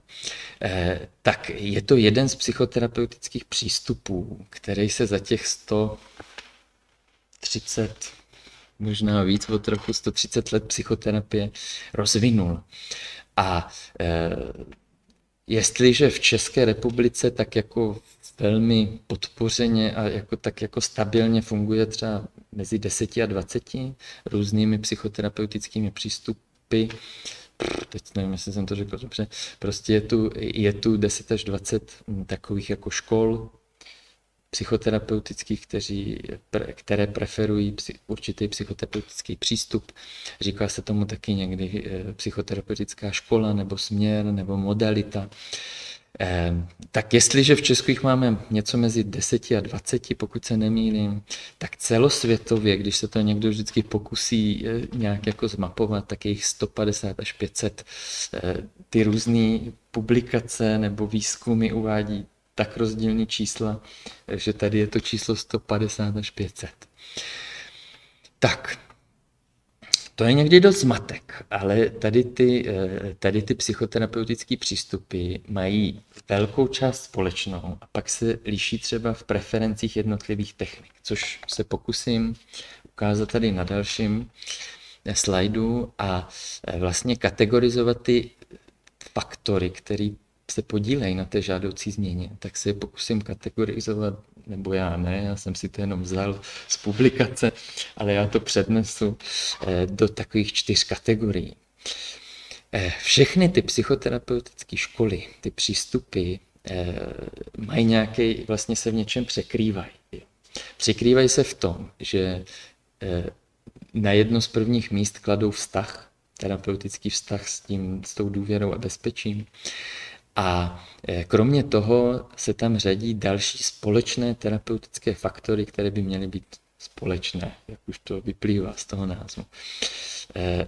eh, tak je to jeden z psychoterapeutických přístupů, který se za těch 130, možná víc o trochu 130 let psychoterapie rozvinul. A eh, jestliže v České republice tak jako velmi podpořeně a jako, tak jako stabilně funguje třeba mezi 10 a 20 různými psychoterapeutickými přístupy, teď nevím, jestli jsem to řekl dobře, prostě je tu, je tu 10 až 20 takových jako škol psychoterapeutických, kteří, které preferují určitý psychoterapeutický přístup. Říká se tomu taky někdy eh, psychoterapeutická škola nebo směr nebo modalita. Ehm, tak jestliže v Česku jich máme něco mezi 10 a 20, pokud se nemýlím, tak celosvětově, když se to někdo vždycky pokusí eh, nějak jako zmapovat, tak je jich 150 až 500. Eh, ty různé publikace nebo výzkumy uvádí tak rozdílný čísla, že tady je to číslo 150 až 500. Tak, to je někdy dost zmatek, ale tady ty, eh, tady ty psychoterapeutické přístupy mají velkou část společnou a pak se liší třeba v preferencích jednotlivých technik, což se pokusím ukázat tady na dalším eh, slajdu a eh, vlastně kategorizovat ty faktory, které se podílejí na té žádoucí změně, tak se je pokusím kategorizovat, nebo já ne, já jsem si to jenom vzal z publikace, ale já to přednesu eh, do takových čtyř kategorií. Eh, všechny ty psychoterapeutické školy, ty přístupy eh, mají nějaký, vlastně se v něčem překrývají. Překrývají se v tom, že na jedno z prvních míst kladou vztah, terapeutický vztah s, tím, s tou důvěrou a bezpečím. A e, kromě toho se tam řadí další společné terapeutické faktory, které by měly být společné, jak už to vyplývá z toho názvu. E,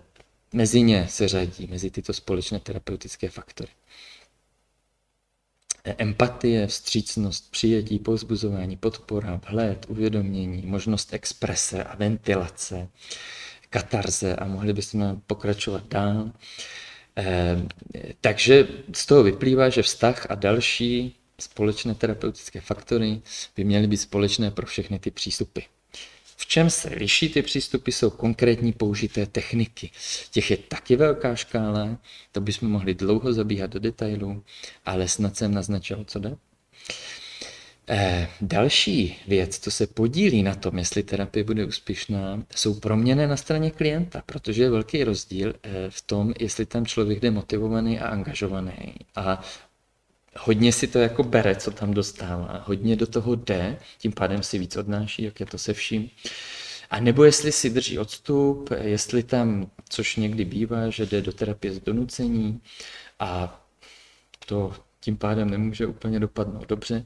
mezi ně se řadí, mezi tyto společné terapeutické faktory. E, empatie, vstřícnost, přijetí, povzbuzování, podpora, vhled, uvědomění, možnost exprese a ventilace, katarze a mohli bychom pokračovat dál. Ehm, takže z toho vyplývá, že vztah a další společné terapeutické faktory by měly být společné pro všechny ty přístupy. V čem se liší ty přístupy, jsou konkrétní použité techniky. Těch je taky velká škála, to bychom mohli dlouho zabíhat do detailů, ale snad jsem naznačil, co jde. Eh, další věc, co se podílí na tom, jestli terapie bude úspěšná, jsou proměny na straně klienta, protože je velký rozdíl eh, v tom, jestli tam člověk jde motivovaný a angažovaný. A hodně si to jako bere, co tam dostává, hodně do toho jde, tím pádem si víc odnáší, jak je to se vším. A nebo jestli si drží odstup, jestli tam, což někdy bývá, že jde do terapie z donucení a to tím pádem nemůže úplně dopadnout dobře,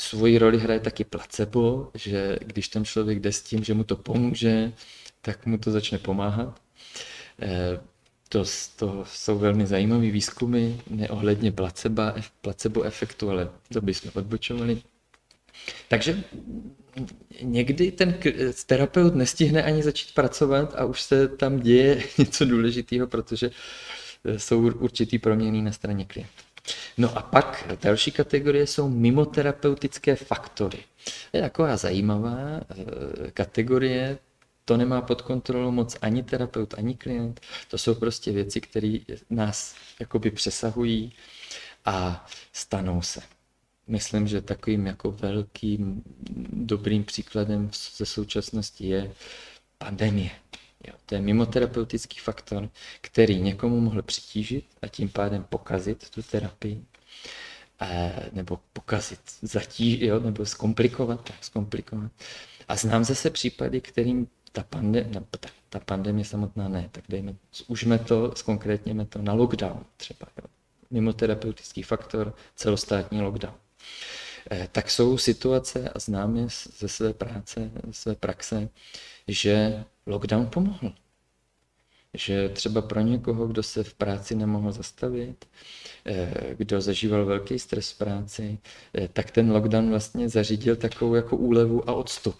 svoji roli hraje taky placebo, že když ten člověk jde s tím, že mu to pomůže, tak mu to začne pomáhat. E, to, to jsou velmi zajímavé výzkumy, neohledně placebo, placebo efektu, ale to bychom odbočovali. Takže někdy ten terapeut nestihne ani začít pracovat a už se tam děje něco důležitého, protože jsou určitý proměny na straně klienta. No a pak další kategorie jsou mimoterapeutické faktory. Je taková zajímavá eh, kategorie, to nemá pod kontrolou moc ani terapeut, ani klient. To jsou prostě věci, které nás jakoby přesahují a stanou se. Myslím, že takovým jako velkým dobrým příkladem ze současnosti je pandemie. Jo, to je mimoterapeutický faktor, který někomu mohl přitížit a tím pádem pokazit tu terapii, eh, nebo pokazit, zatíž, jo, nebo zkomplikovat, tak zkomplikovat. A znám zase případy, kterým ta, pande, no, ta, ta pandemie samotná ne, tak dejme, užme to, zkonkrétněme to na lockdown třeba. Jo. Mimoterapeutický faktor, celostátní lockdown. Eh, tak jsou situace a známe ze své práce, ze své praxe, že lockdown pomohl. Že třeba pro někoho, kdo se v práci nemohl zastavit, eh, kdo zažíval velký stres v práci, eh, tak ten lockdown vlastně zařídil takovou jako úlevu a odstup.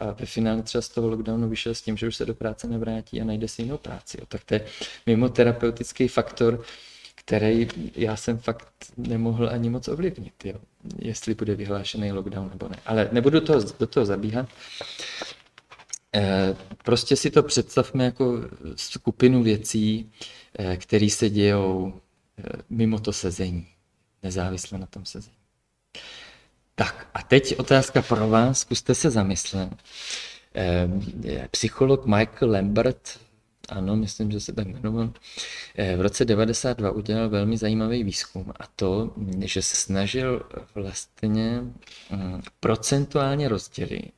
A ve finále třeba z toho lockdownu vyšel s tím, že už se do práce nevrátí a najde si jinou práci. Tak to je mimo terapeutický faktor, který já jsem fakt nemohl ani moc ovlivnit, jo. jestli bude vyhlášený lockdown nebo ne. Ale nebudu to, do toho zabíhat. Eh, prostě si to představme jako skupinu věcí, eh, které se dějou eh, mimo to sezení, nezávisle na tom sezení. Tak a teď otázka pro vás, zkuste se zamyslet. Psycholog Michael Lambert, ano, myslím, že se tak jmenoval, v roce 92 udělal velmi zajímavý výzkum a to, že se snažil vlastně mm, procentuálně rozdělit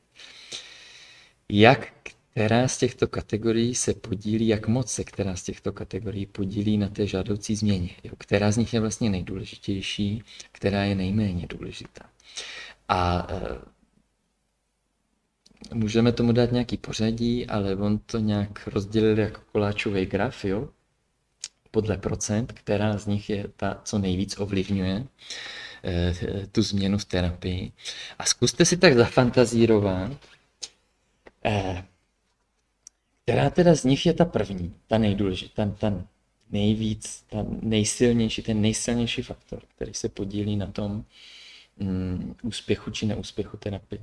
jak která z těchto kategorií se podílí, jak moc se která z těchto kategorií podílí na té žádoucí změně. Jo? Která z nich je vlastně nejdůležitější, která je nejméně důležitá. A e, můžeme tomu dát nějaký pořadí, ale on to nějak rozdělil jako koláčový graf, jo? podle procent, která z nich je ta, co nejvíc ovlivňuje e, tu změnu v terapii. A zkuste si tak zafantazírovat, e, která teda z nich je ta první, ta nejdůležitější, ten, ten nejvíc, ten nejsilnější, ten nejsilnější faktor, který se podílí na tom mm, úspěchu či neúspěchu terapie.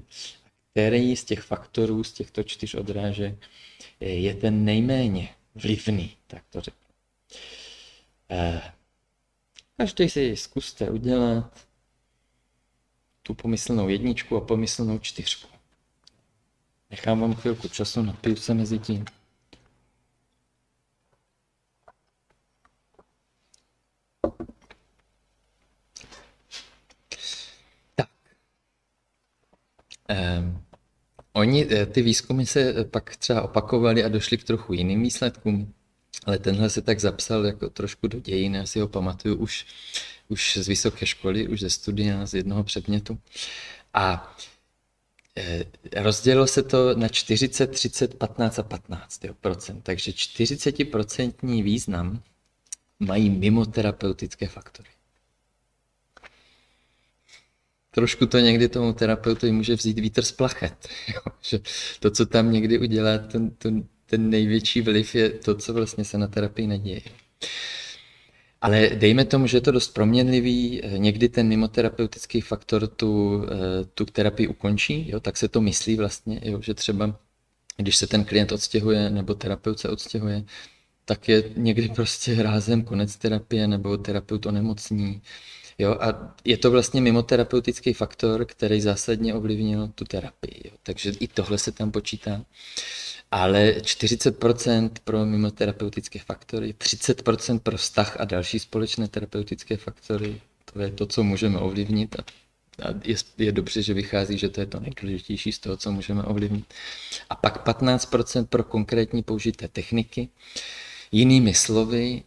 Který z těch faktorů, z těchto čtyř odrážek je ten nejméně vlivný, tak to řeknu. Eh, každý si zkuste udělat tu pomyslnou jedničku a pomyslnou čtyřku. Nechám vám chvilku času, napiju se mezi tím. Tak. Um, oni, eh, ty výzkumy se eh, pak třeba opakovaly a došli k trochu jiným výsledkům, ale tenhle se tak zapsal jako trošku do dějin, já si ho pamatuju už, už z vysoké školy, už ze studia, z jednoho předmětu. A rozdělilo se to na 40, 30, 15 a 15 jo, procent. Takže 40% význam mají mimo terapeutické faktory. Trošku to někdy tomu terapeutovi může vzít vítr z plachet. Jo? Že to, co tam někdy udělá, ten, ten, ten největší vliv je to, co vlastně se na terapii neděje. Ale dejme tomu, že je to dost proměnlivý, někdy ten mimoterapeutický faktor tu, eh, tu terapii ukončí, jo, tak se to myslí vlastně, jo, že třeba když se ten klient odstěhuje nebo terapeut se odstěhuje, tak je někdy prostě rázem konec terapie nebo terapeut onemocní. Jo, a je to vlastně mimoterapeutický faktor, který zásadně ovlivnil tu terapii. Jo. Takže i tohle se tam počítá ale 40% pro mimoterapeutické faktory, 30% pro vztah a další společné terapeutické faktory, to je to, co můžeme ovlivnit a, a je, je dobře, že vychází, že to je to nejdůležitější z toho, co můžeme ovlivnit. A pak 15% pro konkrétní použité techniky. Jinými slovy,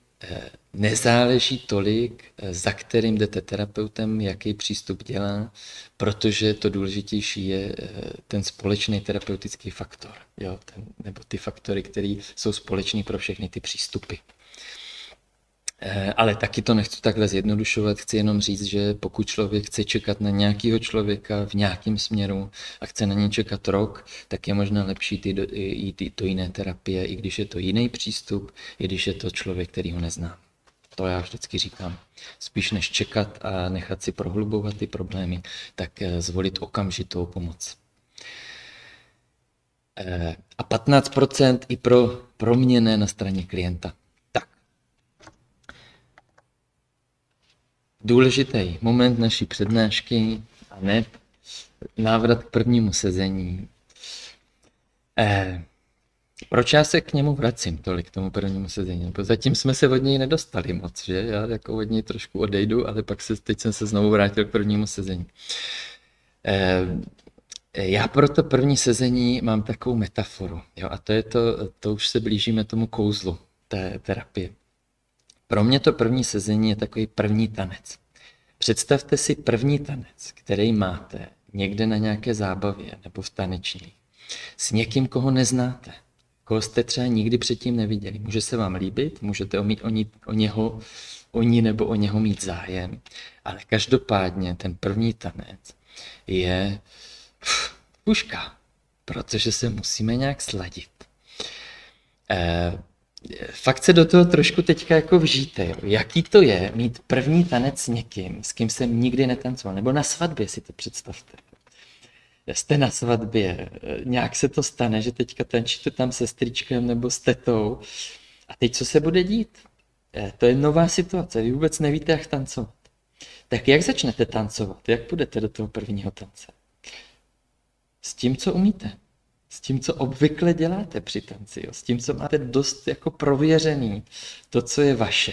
nezáleží tolik, eh, za kterým jdete terapeutem, jaký přístup dělá, protože to důležitější je eh, ten společný terapeutický faktor, jo, ten, nebo ty faktory, které jsou společný pro všechny ty přístupy. Eh, ale taky to nechci takhle zjednodušovat, chci jenom říct, že pokud člověk chce čekat na nějakého člověka v nějakém směru a chce na něj čekat rok, tak je možná lepší ty jít do jiné terapie, i když je to jiný přístup, i když je to člověk, který ho nezná. To já vždycky říkám. Spíš než čekat a nechat si prohlubovat ty problémy, tak eh, zvolit okamžitou pomoc. Eh, a 15% i pro proměné na straně klienta. Důležitý moment naší přednášky a ne návrat k prvnímu sezení. Eh, proč já se k němu vracím tolik, k tomu prvnímu sezení? Nebo zatím jsme se od něj nedostali moc, že? Já jako od něj trošku odejdu, ale pak se, teď jsem se znovu vrátil k prvnímu sezení. Eh, já pro to první sezení mám takovou metaforu, jo, a to je to, to už se blížíme tomu kouzlu té terapie. Pro mě to první sezení je takový první tanec. Představte si první tanec, který máte někde na nějaké zábavě nebo v taneční. S někým, koho neznáte, koho jste třeba nikdy předtím neviděli. Může se vám líbit, můžete mít o, ní, o něho, o ní nebo o něho mít zájem, ale každopádně ten první tanec je puška, protože se musíme nějak sladit. Eh, fakt se do toho trošku teďka jako vžijte, jo. jaký to je mít první tanec s někým, s kým jsem nikdy netancoval, nebo na svatbě si to představte. Jste na svatbě, nějak se to stane, že teďka tančíte tam se stričkem nebo s tetou a teď co se bude dít? Eh, to je nová situace, vy vůbec nevíte, jak tancovat. Tak jak začnete tancovat? Jak půjdete do toho prvního tance? S tím, co umíte s tím, co obvykle děláte při tanci, jo? s tím, co máte dost jako prověřený, to, co je vaše.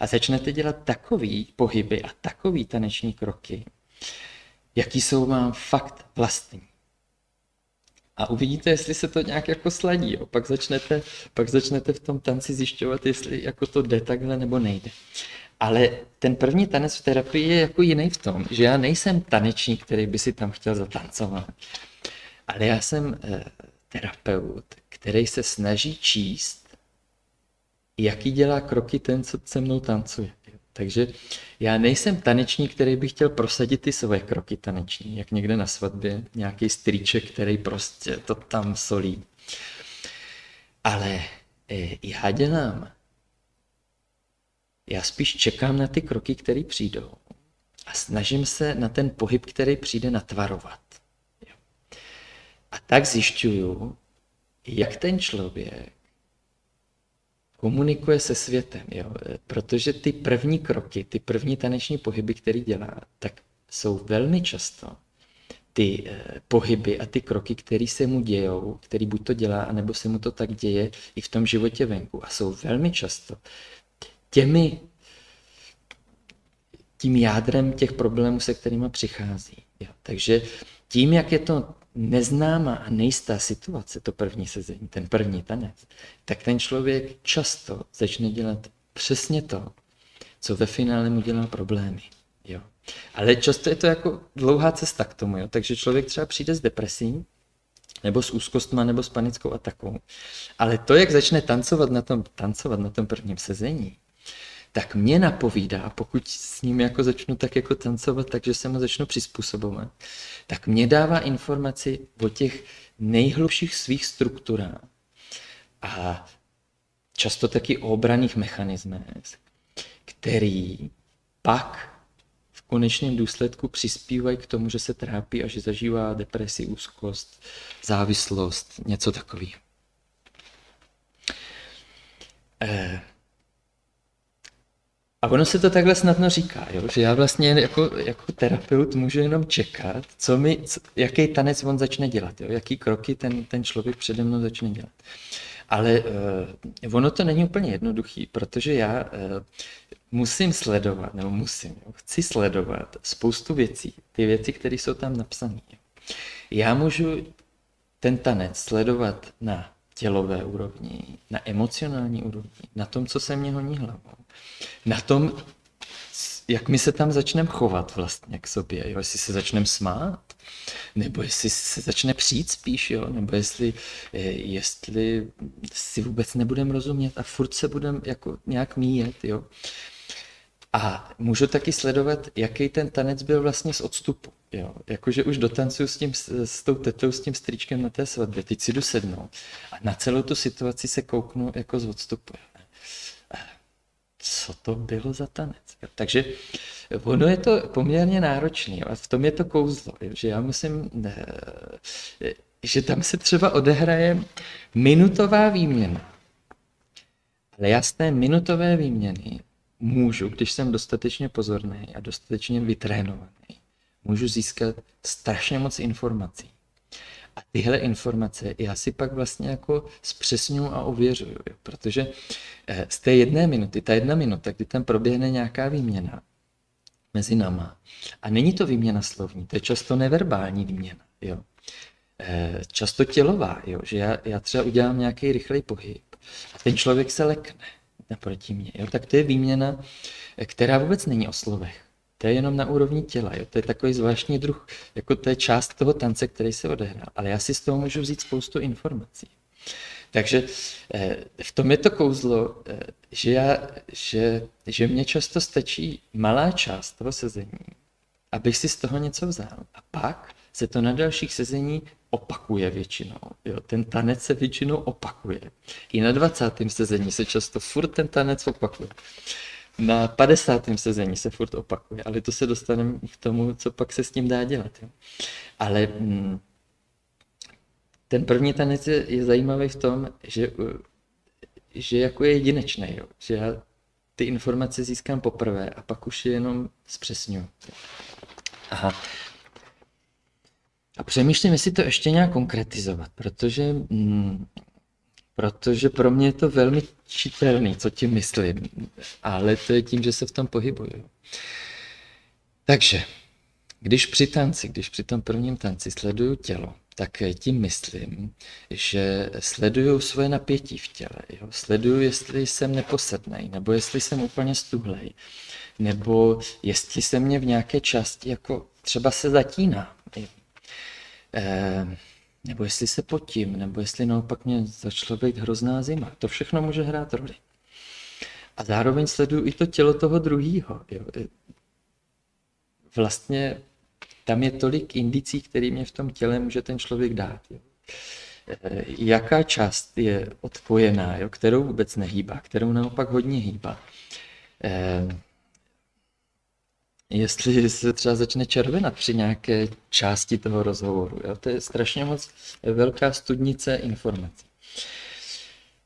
A začnete dělat takový pohyby a takový taneční kroky, jaký jsou vám fakt vlastní. A uvidíte, jestli se to nějak jako sladí. Jo. Pak, začnete, pak začnete v tom tanci zjišťovat, jestli jako to jde takhle nebo nejde. Ale ten první tanec v terapii je jako jiný v tom, že já nejsem tanečník, který by si tam chtěl zatancovat. Ale já jsem eh, terapeut, který se snaží číst, jaký dělá kroky ten, co se mnou tancuje. Takže já nejsem tanečník, který by chtěl prosadit ty svoje kroky taneční, jak někde na svatbě, nějaký strýček, který prostě to tam solí. Ale eh, já dělám, já spíš čekám na ty kroky, které přijdou a snažím se na ten pohyb, který přijde, natvarovat. A tak zjišťuju, jak ten člověk komunikuje se světem, jo? protože ty první kroky, ty první taneční pohyby, který dělá, tak jsou velmi často ty eh, pohyby a ty kroky, které se mu dějou, který buď to dělá, anebo se mu to tak děje i v tom životě venku. A jsou velmi často těmi, tím jádrem těch problémů, se kterými přichází. Jo. Takže tím, jak je to neznámá a nejistá situace, to první sezení, ten první tanec, tak ten člověk často začne dělat přesně to, co ve finále mu dělá problémy. Jo. Ale často je to jako dlouhá cesta k tomu, jo. takže člověk třeba přijde s depresí, nebo s úzkostma, nebo s panickou atakou. Ale to, jak začne tancovat na tom, tancovat na tom prvním sezení, tak mě napovídá, pokud s ním jako začnu tak jako tancovat, takže se mu začnu přizpůsobovat, tak mě dává informaci o těch nejhlubších svých strukturách a často taky o obraných mechanismech, který pak v konečném důsledku přispívají k tomu, že se trápí a že zažívá depresi, úzkost, závislost, něco takového. Eh, a ono se to takhle snadno říká, jo? že já vlastně jako, jako terapeut můžu jenom čekat, co mi, co, jaký tanec on začne dělat, jo? jaký kroky ten, ten člověk přede mnou začne dělat. Ale uh, ono to není úplně jednoduchý, protože já uh, musím sledovat, nebo musím, jo? chci sledovat spoustu věcí, ty věci, které jsou tam napsané. Já můžu ten tanec sledovat na tělové úrovni, na emocionální úrovni, na tom, co se mě honí hlavou, na tom, jak my se tam začneme chovat vlastně k sobě, jo? jestli se začneme smát, nebo jestli se začne přijít spíš, jo? nebo jestli, eh, jestli si vůbec nebudeme rozumět a furt se budeme jako nějak míjet. Jo? A můžu taky sledovat, jaký ten tanec byl vlastně z odstupu. Jo, jakože už dotancuju s, tím, s tou tetou, s tím strýčkem na té svatbě, teď si jdu sednout a na celou tu situaci se kouknu jako z odstupu. Co to bylo za tanec? Takže ono je to poměrně náročné a v tom je to kouzlo, že já musím, že tam se třeba odehraje minutová výměna. Ale té minutové výměny můžu, když jsem dostatečně pozorný a dostatečně vytrénovaný, můžu získat strašně moc informací. A tyhle informace já si pak vlastně jako zpřesňuju a ověřuju, jo, protože eh, z té jedné minuty, ta jedna minuta, kdy tam proběhne nějaká výměna mezi náma, a není to výměna slovní, to je často neverbální výměna, jo. Eh, často tělová, jo, že já, já třeba udělám nějaký rychlej pohyb a ten člověk se lekne naproti mě, jo, tak to je výměna, eh, která vůbec není o slovech. To je jenom na úrovni těla, jo? to je takový zvláštní druh, jako to je část toho tance, který se odehrál. Ale já si z toho můžu vzít spoustu informací. Takže eh, v tom je to kouzlo, eh, že, já, že, že mě často stačí malá část toho sezení, abych si z toho něco vzal. A pak se to na dalších sezení opakuje většinou. Jo, ten tanec se většinou opakuje. I na 20. sezení se často furt ten tanec opakuje na 50. sezení se furt opakuje, ale to se dostaneme k tomu, co pak se s tím dá dělat. Jo. Ale mm, ten první tanec je, je zajímavý v tom, že, že jako je jedinečný, jo. že já ty informace získám poprvé a pak už je jenom zpřesňuju. Aha. A přemýšlím, jestli to ještě nějak konkretizovat, protože mm, protože pro mě je to velmi čitelný, co tím myslím, ale to je tím, že se v tom pohybuju. Takže, když při tanci, když při tom prvním tanci sleduju tělo, tak tím myslím, že sleduju svoje napětí v těle. Jo? Sleduju, jestli jsem neposednej, nebo jestli jsem úplně stuhlej, nebo jestli se mě v nějaké části jako třeba se zatíná. Jo? E, nebo jestli se potím, nebo jestli naopak mě začala být hrozná zima. To všechno může hrát roli. A zároveň sleduju i to tělo toho druhého. Vlastně tam je tolik indicí, který mě v tom těle může ten člověk dát. Jo. E, jaká část je odpojená, jo, kterou vůbec nehýbá, kterou naopak hodně hýbá. E, jestli se třeba začne červenat při nějaké části toho rozhovoru. Jo? To je strašně moc velká studnice informací.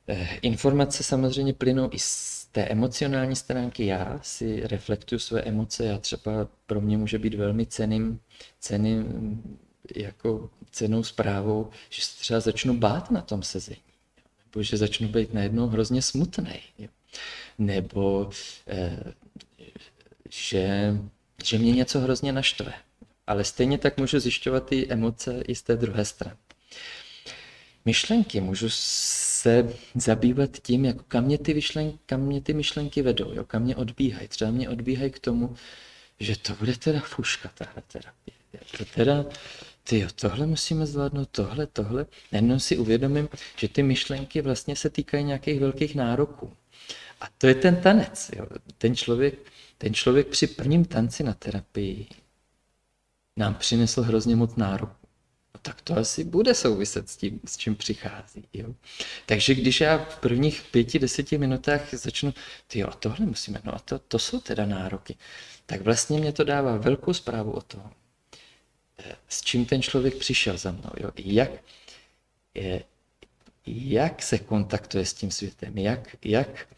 E, informace samozřejmě plynou i z té emocionální stránky já si reflektuju své emoce, já třeba pro mě může být velmi ceným, ceným jako cenou zprávou, že se třeba začnu bát na tom sezení, nebo že začnu být najednou hrozně smutný, nebo eh, že, že mě něco hrozně naštve. Ale stejně tak můžu zjišťovat ty emoce i z té druhé strany. Myšlenky můžu se zabývat tím, jako kam mě ty, myšlenky, kam mě ty myšlenky vedou, jo, kam mě odbíhají. Třeba mě odbíhají k tomu, že to bude teda fuška, tahle terapie. To teda, ty jo, tohle musíme zvládnout, tohle, tohle. Najednou si uvědomím, že ty myšlenky vlastně se týkají nějakých velkých nároků. A to je ten tanec. Jo. Ten, člověk, ten člověk při prvním tanci na terapii nám přinesl hrozně moc nároků tak to asi bude souviset s tím, s čím přichází. Jo? Takže když já v prvních pěti, deseti minutách začnu, ty jo, tohle musíme, no a to, to jsou teda nároky, tak vlastně mě to dává velkou zprávu o tom, eh, s čím ten člověk přišel za mnou, jo? Jak, je, jak se kontaktuje s tím světem, jak, jak,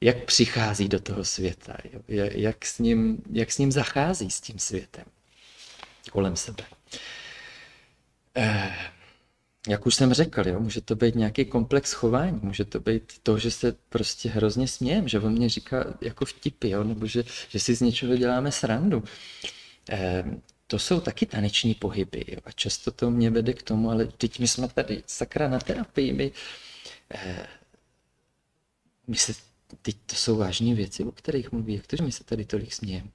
jak přichází do toho světa? Jak, s ním, jak s ním zachází s tím světem kolem sebe. Eh, jak už jsem řekl, jo, může to být nějaký komplex chování, může to být to, že se prostě hrozně smějem, že on mě říká jako vtipy, jo, nebo že, že si z něčeho děláme srandu. Eh, to jsou taky taneční pohyby jo, a často to mě vede k tomu, ale teď my jsme tady sakra na terapii, my, eh, my se, teď to jsou vážné věci, o kterých mluví, jak to, že my se tady tolik smějeme.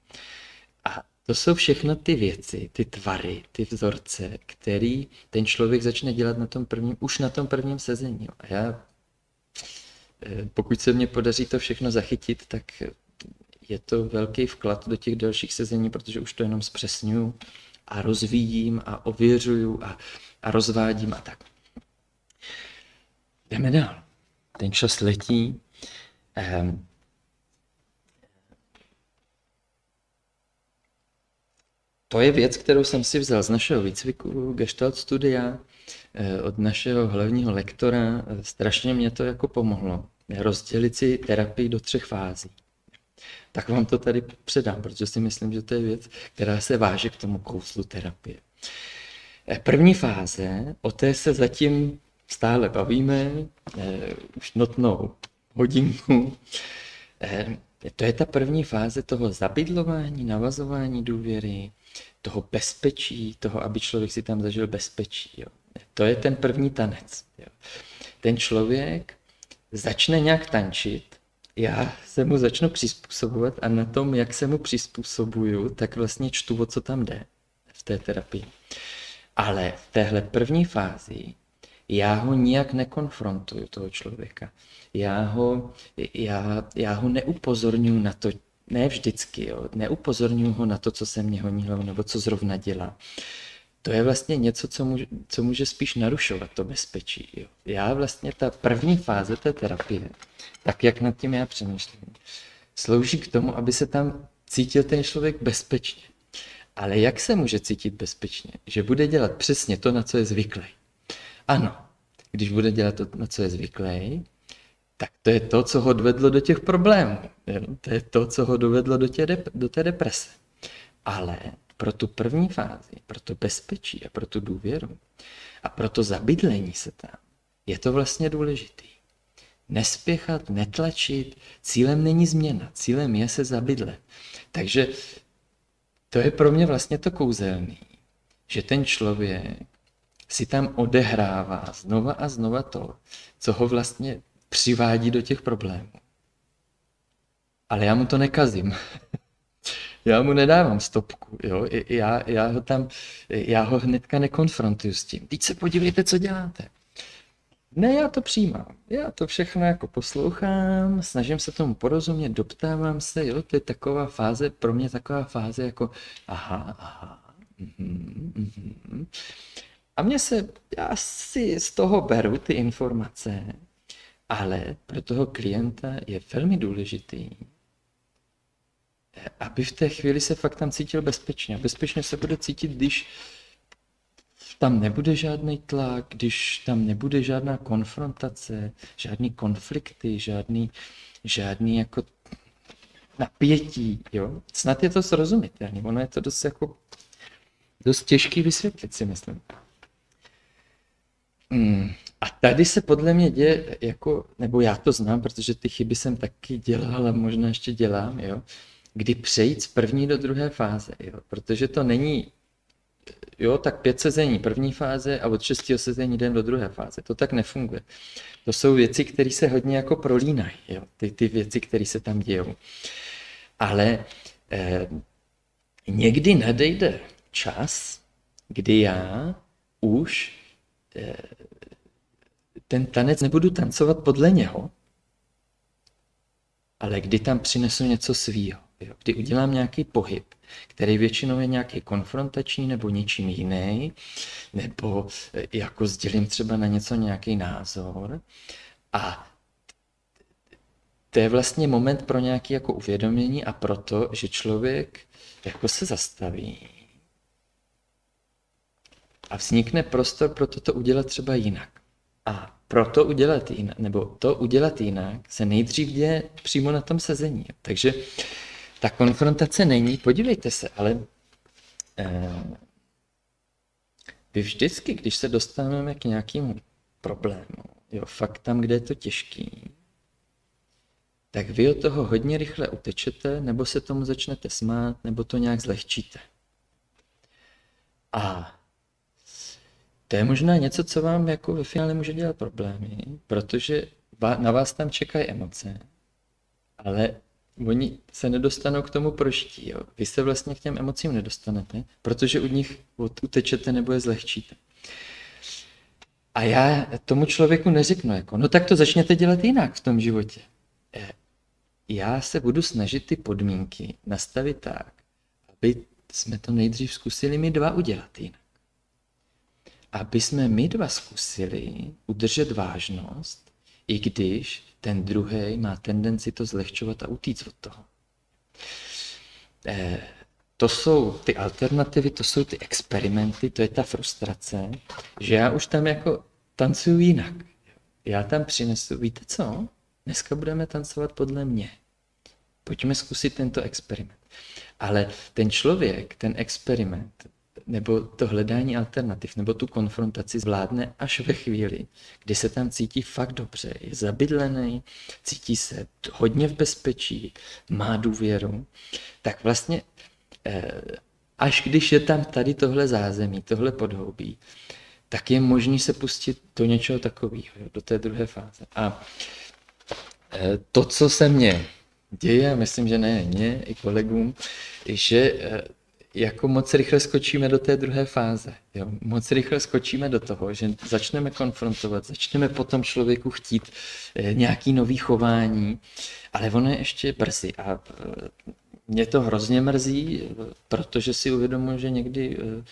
A to jsou všechno ty věci, ty tvary, ty vzorce, který ten člověk začne dělat na tom prvním, už na tom prvním sezení. A já, eh, pokud se mně podaří to všechno zachytit, tak je to velký vklad do těch dalších sezení, protože už to jenom zpřesňuju a rozvíjím a ověřuju a, a rozvádím a tak. Jdeme dál. Ten čas letí. Um, to je věc, kterou jsem si vzal z našeho výcviku Gestalt studia, eh, od našeho hlavního lektora. Strašně mě to jako pomohlo. Rozdělit si terapii do třech fází. Tak vám to tady předám, protože si myslím, že to je věc, která se váže k tomu kouslu terapie. Eh, první fáze, o té se zatím stále bavíme, eh, už notnou hodinku. To je ta první fáze toho zabydlování, navazování důvěry, toho bezpečí, toho, aby člověk si tam zažil bezpečí. Jo. To je ten první tanec. Jo. Ten člověk začne nějak tančit, já se mu začnu přizpůsobovat a na tom, jak se mu přizpůsobuju, tak vlastně čtu, o co tam jde v té terapii. Ale v téhle první fázi já ho nijak nekonfrontuju, toho člověka. Já ho, já, já ho neupozorňuji na to, ne vždycky, jo, neupozorňuji ho na to, co se mě honí nebo co zrovna dělá. To je vlastně něco, co může, co může spíš narušovat to bezpečí. Jo. Já vlastně ta první fáze té terapie, tak jak nad tím já přemýšlím, slouží k tomu, aby se tam cítil ten člověk bezpečně. Ale jak se může cítit bezpečně? Že bude dělat přesně to, na co je zvyklý. Ano, když bude dělat to, na co je zvyklý, tak to je to, co ho dovedlo do těch problémů. To je to, co ho dovedlo do, tě, do té deprese. Ale pro tu první fázi, pro to bezpečí a pro tu důvěru a pro to zabydlení se tam, je to vlastně důležitý. Nespěchat, netlačit, cílem není změna, cílem je se zabydlet. Takže to je pro mě vlastně to kouzelný, že ten člověk si tam odehrává znova a znova to, co ho vlastně přivádí do těch problémů. Ale já mu to nekazím. já mu nedávám stopku, jo? Já, já, ho tam, já ho hnedka nekonfrontuju s tím. Teď se podívejte, co děláte. Ne, já to přijímám. Já to všechno jako poslouchám, snažím se tomu porozumět, doptávám se, jo, to je taková fáze, pro mě taková fáze jako aha, aha, mm, mm. A mě se, já si z toho beru ty informace, ale pro toho klienta je velmi důležitý, aby v té chvíli se fakt tam cítil bezpečně. Bezpečně se bude cítit, když tam nebude žádný tlak, když tam nebude žádná konfrontace, žádný konflikty, žádný, žádný jako napětí, jo. Snad je to srozumitelné, ono je to dost jako dost těžký vysvětlit si myslím. Hmm. A tady se podle mě děje, jako, nebo já to znám, protože ty chyby jsem taky dělal a možná ještě dělám, jo, kdy přejít z první do druhé fáze, jo, protože to není, jo, tak pět sezení první fáze a od šestého sezení jdem do druhé fáze. To tak nefunguje. To jsou věci, které se hodně jako prolínají, jo, ty, ty věci, které se tam dějou. Ale eh, někdy nadejde čas, kdy já už ten tanec nebudu tancovat podle něho, ale kdy tam přinesu něco svýho. Jo? Kdy udělám nějaký pohyb, který většinou je nějaký konfrontační nebo něčím jiný, nebo eh, jako sdělím třeba na něco nějaký názor. A to je vlastně moment pro nějaké jako uvědomění a proto, že člověk jako se zastaví a vznikne prostor pro toto udělat třeba jinak. A pro to udělat jinak, nebo to udělat jinak, se nejdřív děje přímo na tom sezení. Takže ta konfrontace není, podívejte se, ale eh, vy vždycky, když se dostaneme k nějakému problému, jo, fakt tam, kde je to těžký, tak vy od toho hodně rychle utečete, nebo se tomu začnete smát, nebo to nějak zlehčíte. A to je možná něco, co vám jako ve finále může dělat problémy, protože na vás tam čekají emoce, ale oni se nedostanou k tomu prožití. Jo. Vy se vlastně k těm emocím nedostanete, protože u nich utečete nebo je zlehčíte. A já tomu člověku neřeknu, jako, no tak to začněte dělat jinak v tom životě. Eh, já se budu snažit ty podmínky nastavit tak, aby jsme to nejdřív zkusili my dva udělat jinak aby jsme my dva zkusili udržet vážnost, i když ten druhý má tendenci to zlehčovat a utíct od toho. Eh, to jsou ty alternativy, to jsou ty experimenty, to je ta frustrace, že já už tam jako tancuju jinak. Já tam přinesu, víte co? Dneska budeme tancovat podle mě. Pojďme zkusit tento experiment. Ale ten člověk, ten experiment, nebo to hledání alternativ, nebo tu konfrontaci zvládne až ve chvíli, kdy se tam cítí fakt dobře, je zabydlený, cítí se hodně v bezpečí, má důvěru, tak vlastně eh, až když je tam tady tohle zázemí, tohle podhoubí, tak je možný se pustit do něčeho takového, do té druhé fáze. A eh, to, co se mně děje, myslím, že ne mě, i kolegům, že eh, jako moc rychle skočíme do té druhé fáze. Jo? Moc rychle skočíme do toho, že začneme konfrontovat, začneme potom člověku chtít eh, nějaký nový chování, ale ono je ještě brzy a eh, mě to hrozně mrzí, protože si uvědomuji, že někdy eh,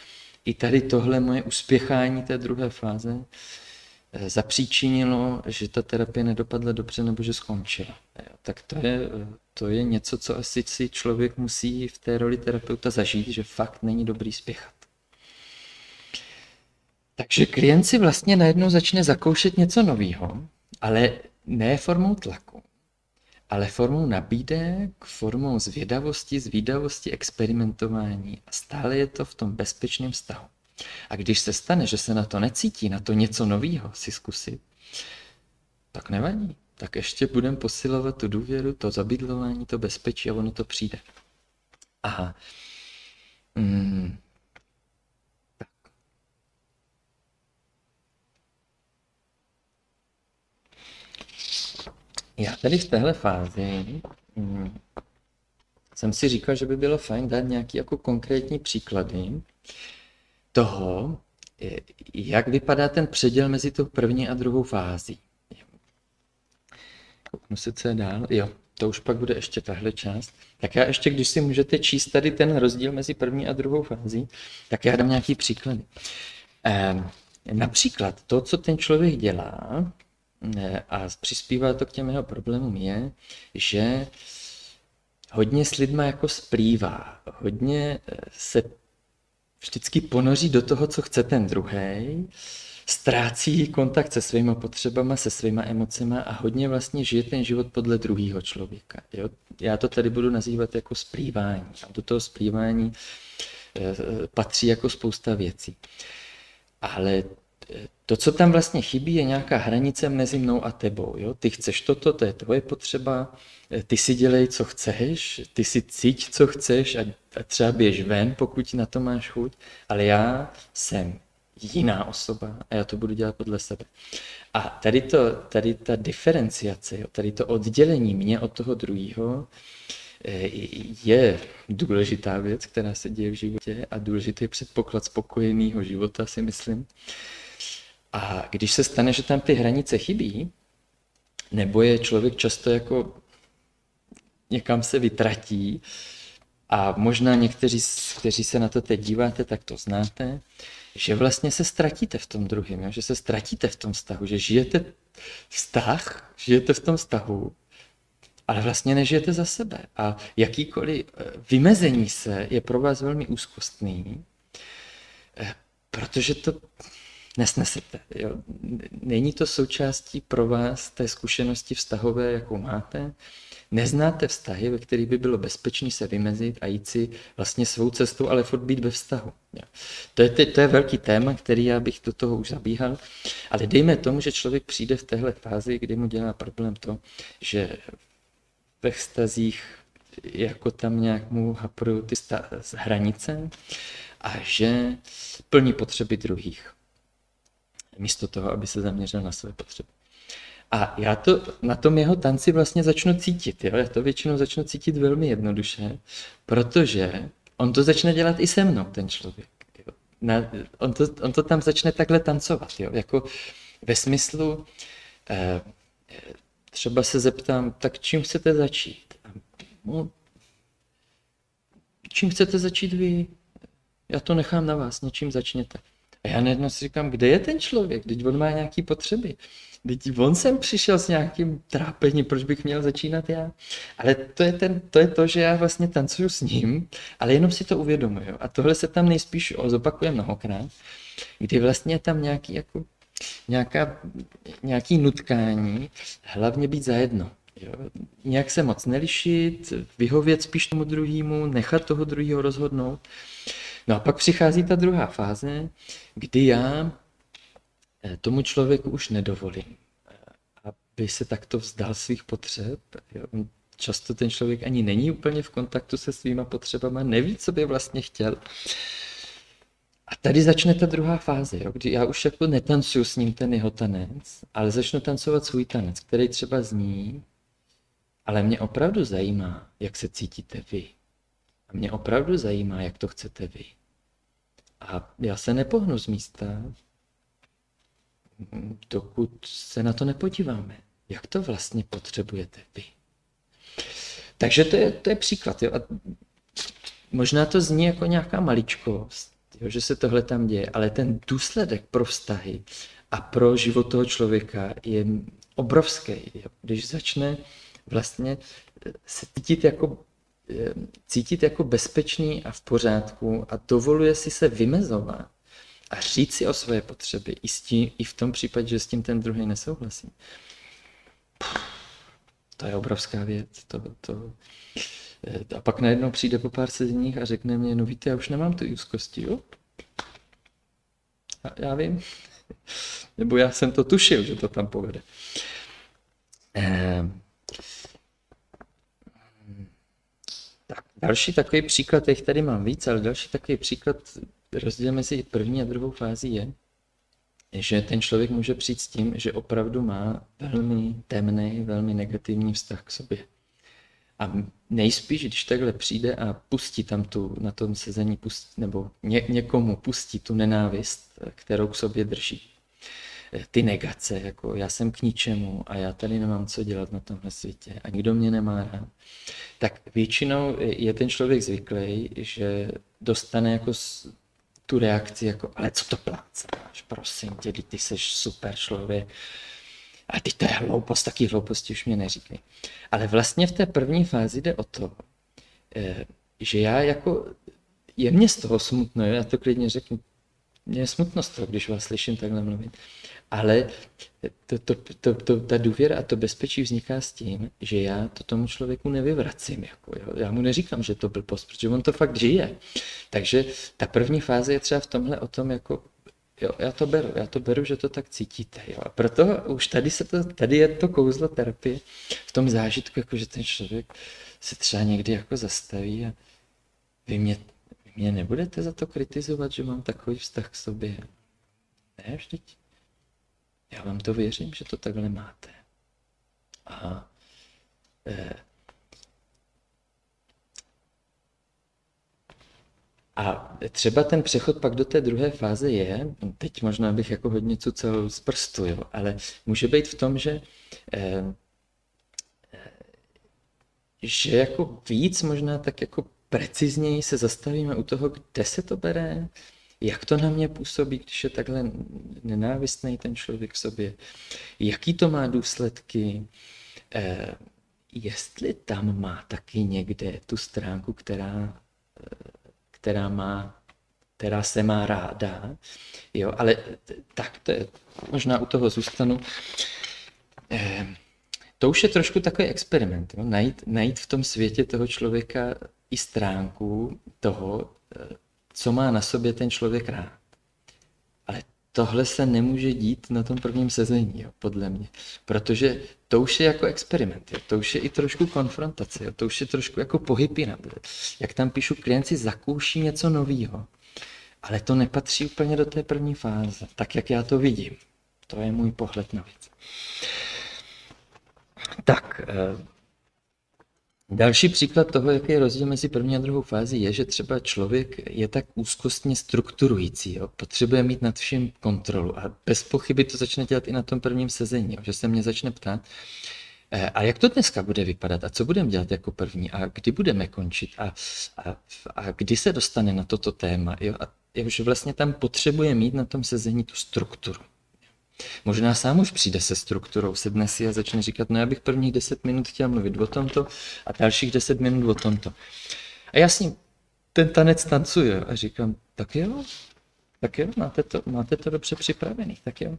i tady tohle moje uspěchání té druhé fáze zapříčinilo, že ta terapie nedopadla dobře nebo že skončila. Tak to je, to je něco, co asi si člověk musí v té roli terapeuta zažít, že fakt není dobrý spěchat. Takže klient si vlastně najednou začne zakoušet něco nového, ale ne formou tlaku, ale formou nabídek, formou zvědavosti, zvídavosti, experimentování a stále je to v tom bezpečném vztahu. A když se stane, že se na to necítí, na to něco nového si zkusit, tak nevadí tak ještě budeme posilovat tu důvěru, to zabydlování, to bezpečí a ono to přijde. Aha. Hmm. Tak. Já tady v téhle fázi hmm, jsem si říkal, že by bylo fajn dát nějaký jako konkrétní příklady toho, eh, jak vypadá ten předěl mezi tou první a druhou fází. Kouknu se, co je dál. Jo, to už pak bude ještě tahle část. Tak já ještě, když si můžete číst tady ten rozdíl mezi první a druhou fází, tak já dám nějaký příklady. Eh, například to, co ten člověk dělá, eh, a přispívá to k těm jeho problémům, je, že hodně s lidma jako splývá, hodně eh, se vždycky ponoří do toho, co chce ten druhý, ztrácí kontakt se svýma potřebama, se svýma emocemi a hodně vlastně žije ten život podle druhého člověka. Jo? Já to tady budu nazývat jako splývání. A do toho splývání e, patří jako spousta věcí. Ale to, co tam vlastně chybí, je nějaká hranice mezi mnou a tebou. Jo? Ty chceš toto, to je tvoje potřeba, ty si dělej, co chceš, ty si cíť, co chceš a třeba běž ven, pokud na to máš chuť, ale já jsem jiná osoba a já to budu dělat podle sebe. A tady, to, tady ta diferenciace, tady to oddělení mě od toho druhého, eh, je důležitá věc, která se děje v životě a důležitý předpoklad spokojeného života, si myslím. A když se stane, že tam ty hranice chybí, nebo je člověk často jako někam se vytratí, a možná někteří, kteří se na to teď díváte, tak to znáte, že vlastně se ztratíte v tom druhém, že se ztratíte v tom vztahu, že žijete vztah, žijete v tom vztahu, ale vlastně nežijete za sebe. A jakýkoliv eh, vymezení se je pro vás velmi úzkostný, eh, protože to nesnesete. Jo? Není to součástí pro vás té zkušenosti vztahové, jakou máte. Neznáte vztahy, ve kterých by bylo bezpečné se vymezit a jít si vlastně svou cestou, ale furt být ve vztahu. To, je, to je velký téma, který já bych do toho už zabíhal, ale dejme tomu, že člověk přijde v téhle fázi, kdy mu dělá problém to, že ve vztazích jako tam nějak mu haprují ty hranice a že plní potřeby druhých místo toho, aby se zaměřil na své potřeby. A já to na tom jeho tanci vlastně začnu cítit. Jo? Já to většinou začnu cítit velmi jednoduše, protože on to začne dělat i se mnou, ten člověk. Jo? Na, on, to, on to tam začne takhle tancovat. Jo? Jako ve smyslu, eh, třeba se zeptám, tak čím chcete začít? No, čím chcete začít vy? Já to nechám na vás, něčím začněte. A já najednou si říkám, kde je ten člověk? Teď on má nějaké potřeby. Teď on sem přišel s nějakým trápením, proč bych měl začínat já? Ale to je, ten, to je to, že já vlastně tancuju s ním, ale jenom si to uvědomuju. A tohle se tam nejspíš zopakuje mnohokrát, kdy vlastně je tam nějaký, jako, nějaká, nějaký nutkání, hlavně být zajedno. Jo? Nějak se moc nelišit, vyhovět spíš tomu druhému, nechat toho druhého rozhodnout. No a pak přichází ta druhá fáze, kdy já eh, tomu člověku už nedovolím, eh, aby se takto vzdal svých potřeb. Často ten člověk ani není úplně v kontaktu se svýma potřebama, neví, co by vlastně chtěl. A tady začne ta druhá fáze, jo, kdy já už jako netancuju s ním ten jeho tanec, ale začnu tancovat svůj tanec, který třeba zní, ale mě opravdu zajímá, jak se cítíte vy. A mě opravdu zajímá, jak to chcete vy. A já se nepohnu z místa, dokud se na to nepodíváme. Jak to vlastně potřebujete vy? Takže to je, to je příklad. Jo? A možná to zní jako nějaká maličkost, jo? že se tohle tam děje, ale ten důsledek pro vztahy a pro život toho člověka je obrovský. Jo? Když začne vlastně se cítit jako cítit jako bezpečný a v pořádku a dovoluje si se vymezovat a říct si o své potřeby i, s tím, i v tom případě, že s tím ten druhý nesouhlasí. To je obrovská věc. To, to, eh, a pak najednou přijde po pár sezeních a řekne mě, no víte, já už nemám ty úzkosti, jo? A já vím. Nebo já jsem to tušil, že to tam povede. Ehm. Tak, další takový příklad, těch tady mám víc, ale další takový příklad rozdíl mezi první a druhou fází je, že ten člověk může přijít s tím, že opravdu má velmi temný, velmi negativní vztah k sobě. A nejspíš, když takhle přijde a pustí tam tu, na tom sezení, pustí, nebo ně, někomu pustí tu nenávist, kterou k sobě drží, ty negace, jako já jsem k ničemu a já tady nemám co dělat na tomhle světě a nikdo mě nemá rád, tak většinou je ten člověk zvyklý, že dostane jako tu reakci jako, ale co to plácáš, prosím tě, ty jsi super člověk, a ty to je hloupost, taky hlouposti už mě neříkej. Ale vlastně v té první fázi jde o to, eh, že já jako, je mě z toho smutno, já to klidně řeknu, mě je smutno z toho, když vás slyším takhle mluvit. Ale to, to, to, to, ta důvěra a to bezpečí vzniká s tím, že já to tomu člověku nevyvracím. Jako, jo. Já mu neříkám, že to byl post, protože on to fakt žije. Takže ta první fáze je třeba v tomhle o tom, jako, jo, já to beru, já to beru, že to tak cítíte. Jo. A proto už tady, se to, tady je to kouzlo terapie v tom zážitku, jako, že ten člověk se třeba někdy jako zastaví a vy mě, vy mě nebudete za to kritizovat, že mám takový vztah k sobě. Ne, vždyť já vám to věřím, že to takhle máte. A eh, A třeba ten přechod pak do té druhé fáze je, teď možná bych jako hodně cucel z prstu, jo, ale může být v tom, že, eh, eh, že jako víc možná tak jako precizněji se zastavíme u toho, kde se to bere, jak to na mě působí, když je takhle nenávistný ten člověk sobě, jaký to má důsledky, eh, jestli tam má taky někde tu stránku, která, eh, která má která se má ráda, jo, ale tak to je, možná u toho zůstanu. Eh, to už je trošku takový experiment, jo? Najít, najít v tom světě toho člověka i stránku toho, eh, co má na sobě ten člověk rád. Ale tohle se nemůže dít na tom prvním sezení, jo, podle mě. Protože to už je jako experiment, jo. to už je i trošku konfrontace, jo. to už je trošku jako pohyb jinam. Jak tam píšu, klient si zakouší něco nového. Ale to nepatří úplně do té první fáze, tak jak já to vidím. To je můj pohled na věc. Tak, eh, Další příklad toho, jaký je rozdíl mezi první a druhou fází, je, že třeba člověk je tak úzkostně strukturující, jo? potřebuje mít nad vším kontrolu a bez pochyby to začne dělat i na tom prvním sezení, jo? že se mě začne ptát, eh, a jak to dneska bude vypadat? A co budeme dělat jako první? A kdy budeme končit? A, a, a kdy se dostane na toto téma? Jo? A už vlastně tam potřebuje mít na tom sezení tu strukturu. Možná sám už přijde se strukturou, sedne si a začne říkat, no já bych prvních 10 minut chtěl mluvit o tomto a dalších 10 minut o tomto. A já s ním ten tanec tancuje a říkám, tak jo, tak jo, máte to, máte to dobře připravený, tak jo.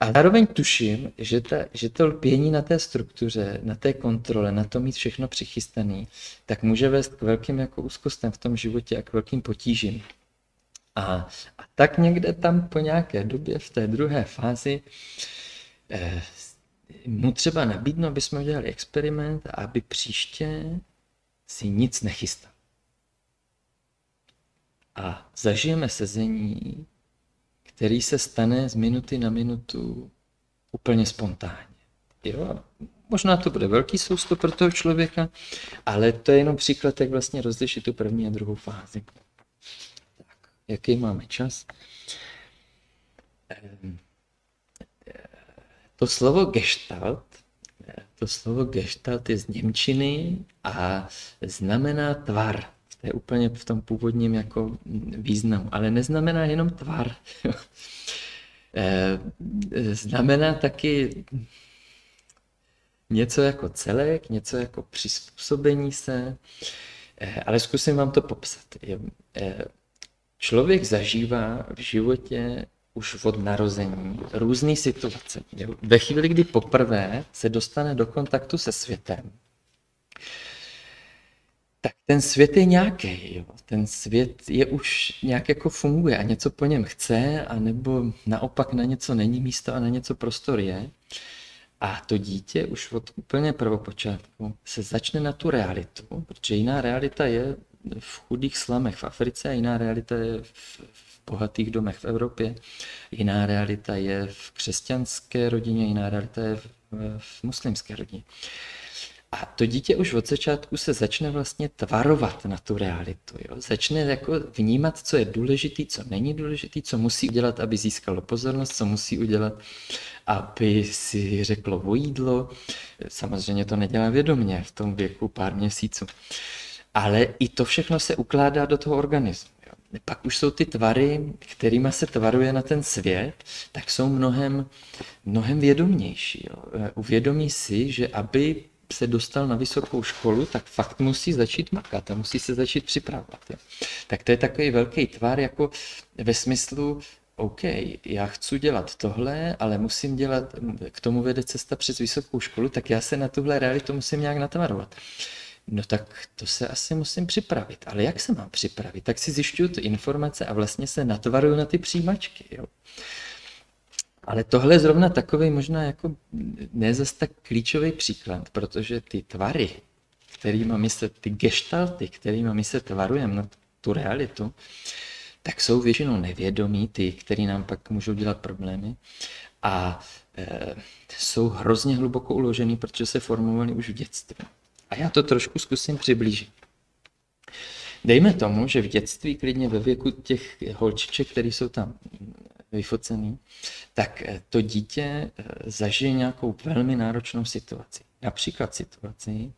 A zároveň tuším, že, ta, že to lpění na té struktuře, na té kontrole, na to mít všechno přichystané, tak může vést k velkým jako úzkostem v tom životě a k velkým potížím. A, a tak někde tam po nějaké době v té druhé fázi eh, mu třeba nabídnu, aby jsme udělali experiment aby příště si nic nechystal. A zažijeme sezení, který se stane z minuty na minutu úplně spontánně. Jo? Možná to bude velký sousto pro toho člověka, ale to je jenom příklad, jak vlastně rozlišit tu první a druhou fázi jaký máme čas. Ehm, to slovo gestalt, to slovo gestalt je z Němčiny a znamená tvar. To je úplně v tom původním jako významu, ale neznamená jenom tvar. Ehm, znamená taky něco jako celek, něco jako přizpůsobení se, ehm, ale zkusím vám to popsat. Člověk zažívá v životě už od narození různé situace. Ve chvíli, kdy poprvé se dostane do kontaktu se světem, tak ten svět je nějaký. Jo. Ten svět je už nějak jako funguje a něco po něm chce, anebo naopak na něco není místo a na něco prostor je. A to dítě už od úplně prvopočátku se začne na tu realitu, protože jiná realita je v chudých slamech v Africe, jiná realita je v, v bohatých domech v Evropě, jiná realita je v křesťanské rodině, jiná realita je v, v muslimské rodině. A to dítě už od začátku se začne vlastně tvarovat na tu realitu. Jo? Začne jako vnímat, co je důležitý, co není důležitý, co musí udělat, aby získalo pozornost, co musí udělat, aby si řeklo o jídlo. Samozřejmě to nedělá vědomě v tom věku pár měsíců. Ale i to všechno se ukládá do toho organismu. Pak už jsou ty tvary, kterými se tvaruje na ten svět, tak jsou mnohem, mnohem vědomější. Jo? Uvědomí si, že aby se dostal na vysokou školu, tak fakt musí začít makat a musí se začít připravovat. Jo. Tak to je takový velký tvar jako ve smyslu, OK, já chci dělat tohle, ale musím dělat, k tomu vede cesta přes vysokou školu, tak já se na tuhle realitu musím nějak natvarovat. No tak to se asi musím připravit. Ale jak se mám připravit? Tak si zjišťuju ty informace a vlastně se natvaruju na ty přijímačky. Jo. Ale tohle je zrovna takový možná jako ne zase tak klíčový příklad, protože ty tvary, kterými my se, ty gestalty, kterými my se tvarujeme na tu realitu, tak jsou většinou nevědomí, ty, který nám pak můžou dělat problémy. A e, jsou hrozně hluboko uložený, protože se formovaly už v dětství. A já to trošku zkusím přiblížit. Dejme tomu, že v dětství, klidně ve věku těch holčiček, které jsou tam vyfocený, tak to dítě eh, zažije nějakou velmi náročnou situaci. Například situaci,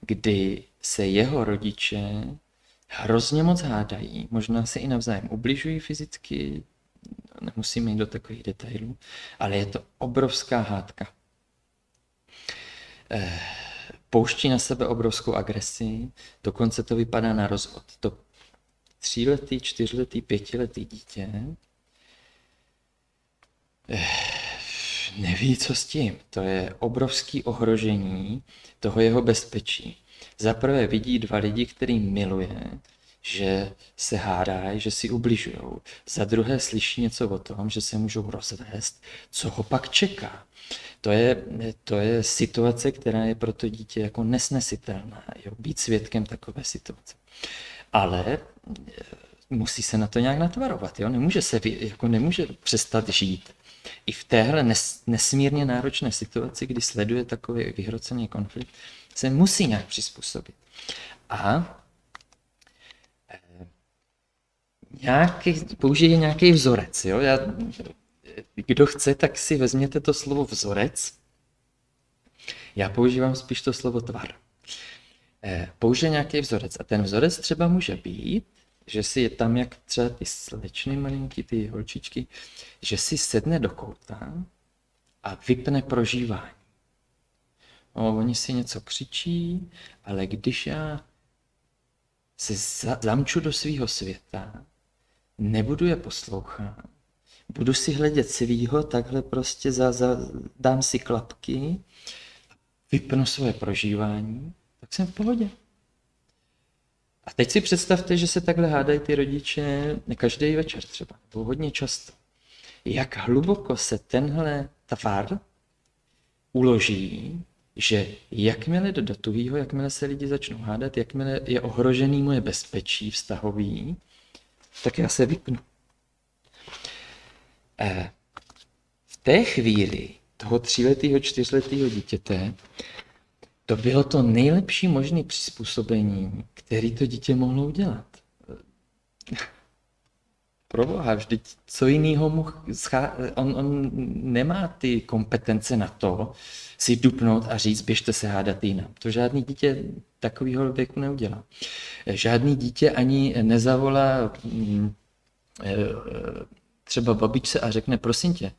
kdy se jeho rodiče hrozně moc hádají, možná se i navzájem ubližují fyzicky, nemusíme jít do takových detailů, ale je to obrovská hádka. Eh, pouští na sebe obrovskou agresi, dokonce to vypadá na rozvod. To tříletý, čtyřletý, pětiletý dítě neví, co s tím. To je obrovský ohrožení toho jeho bezpečí. Za prvé vidí dva lidi, který miluje, že se hádají, že si ubližují. Za druhé slyší něco o tom, že se můžou rozvést, co ho pak čeká. To je, to je situace, která je pro to dítě jako nesnesitelná, jo? být svědkem takové situace. Ale musí se na to nějak natvarovat, jo? Nemůže se, jako nemůže přestat žít i v téhle nes, nesmírně náročné situaci, kdy sleduje takový vyhrocený konflikt, se musí nějak přizpůsobit. A e, nějaký, použije nějaký vzorec. Jo? Já, kdo chce, tak si vezměte to slovo vzorec. Já používám spíš to slovo tvar. E, použije nějaký vzorec a ten vzorec třeba může být že si je tam jak třeba ty slečny malinký, ty holčičky, že si sedne do kouta a vypne prožívání. No, oni si něco křičí, ale když já se zamču do svého světa, nebudu je poslouchat, budu si hledět svýho, takhle prostě za, za, dám si klapky, vypnu svoje prožívání, tak jsem v pohodě. A teď si představte, že se takhle hádají ty rodiče každý večer třeba, nebo hodně často. Jak hluboko se tenhle tvar uloží, že jakmile do datového, jakmile se lidi začnou hádat, jakmile je ohrožený moje bezpečí vztahový, tak já se vypnu. E, v té chvíli toho tříletého, čtyřletého dítěte to bylo to nejlepší možné přizpůsobení, který to dítě mohlo udělat. Proboha, vždyť co jiného mu schá... on, on nemá ty kompetence na to si dupnout a říct, běžte se hádat jinam. To žádný dítě takového věku neudělá. Žádný dítě ani nezavolá mm, eh, třeba babičce a řekne, prosím tě,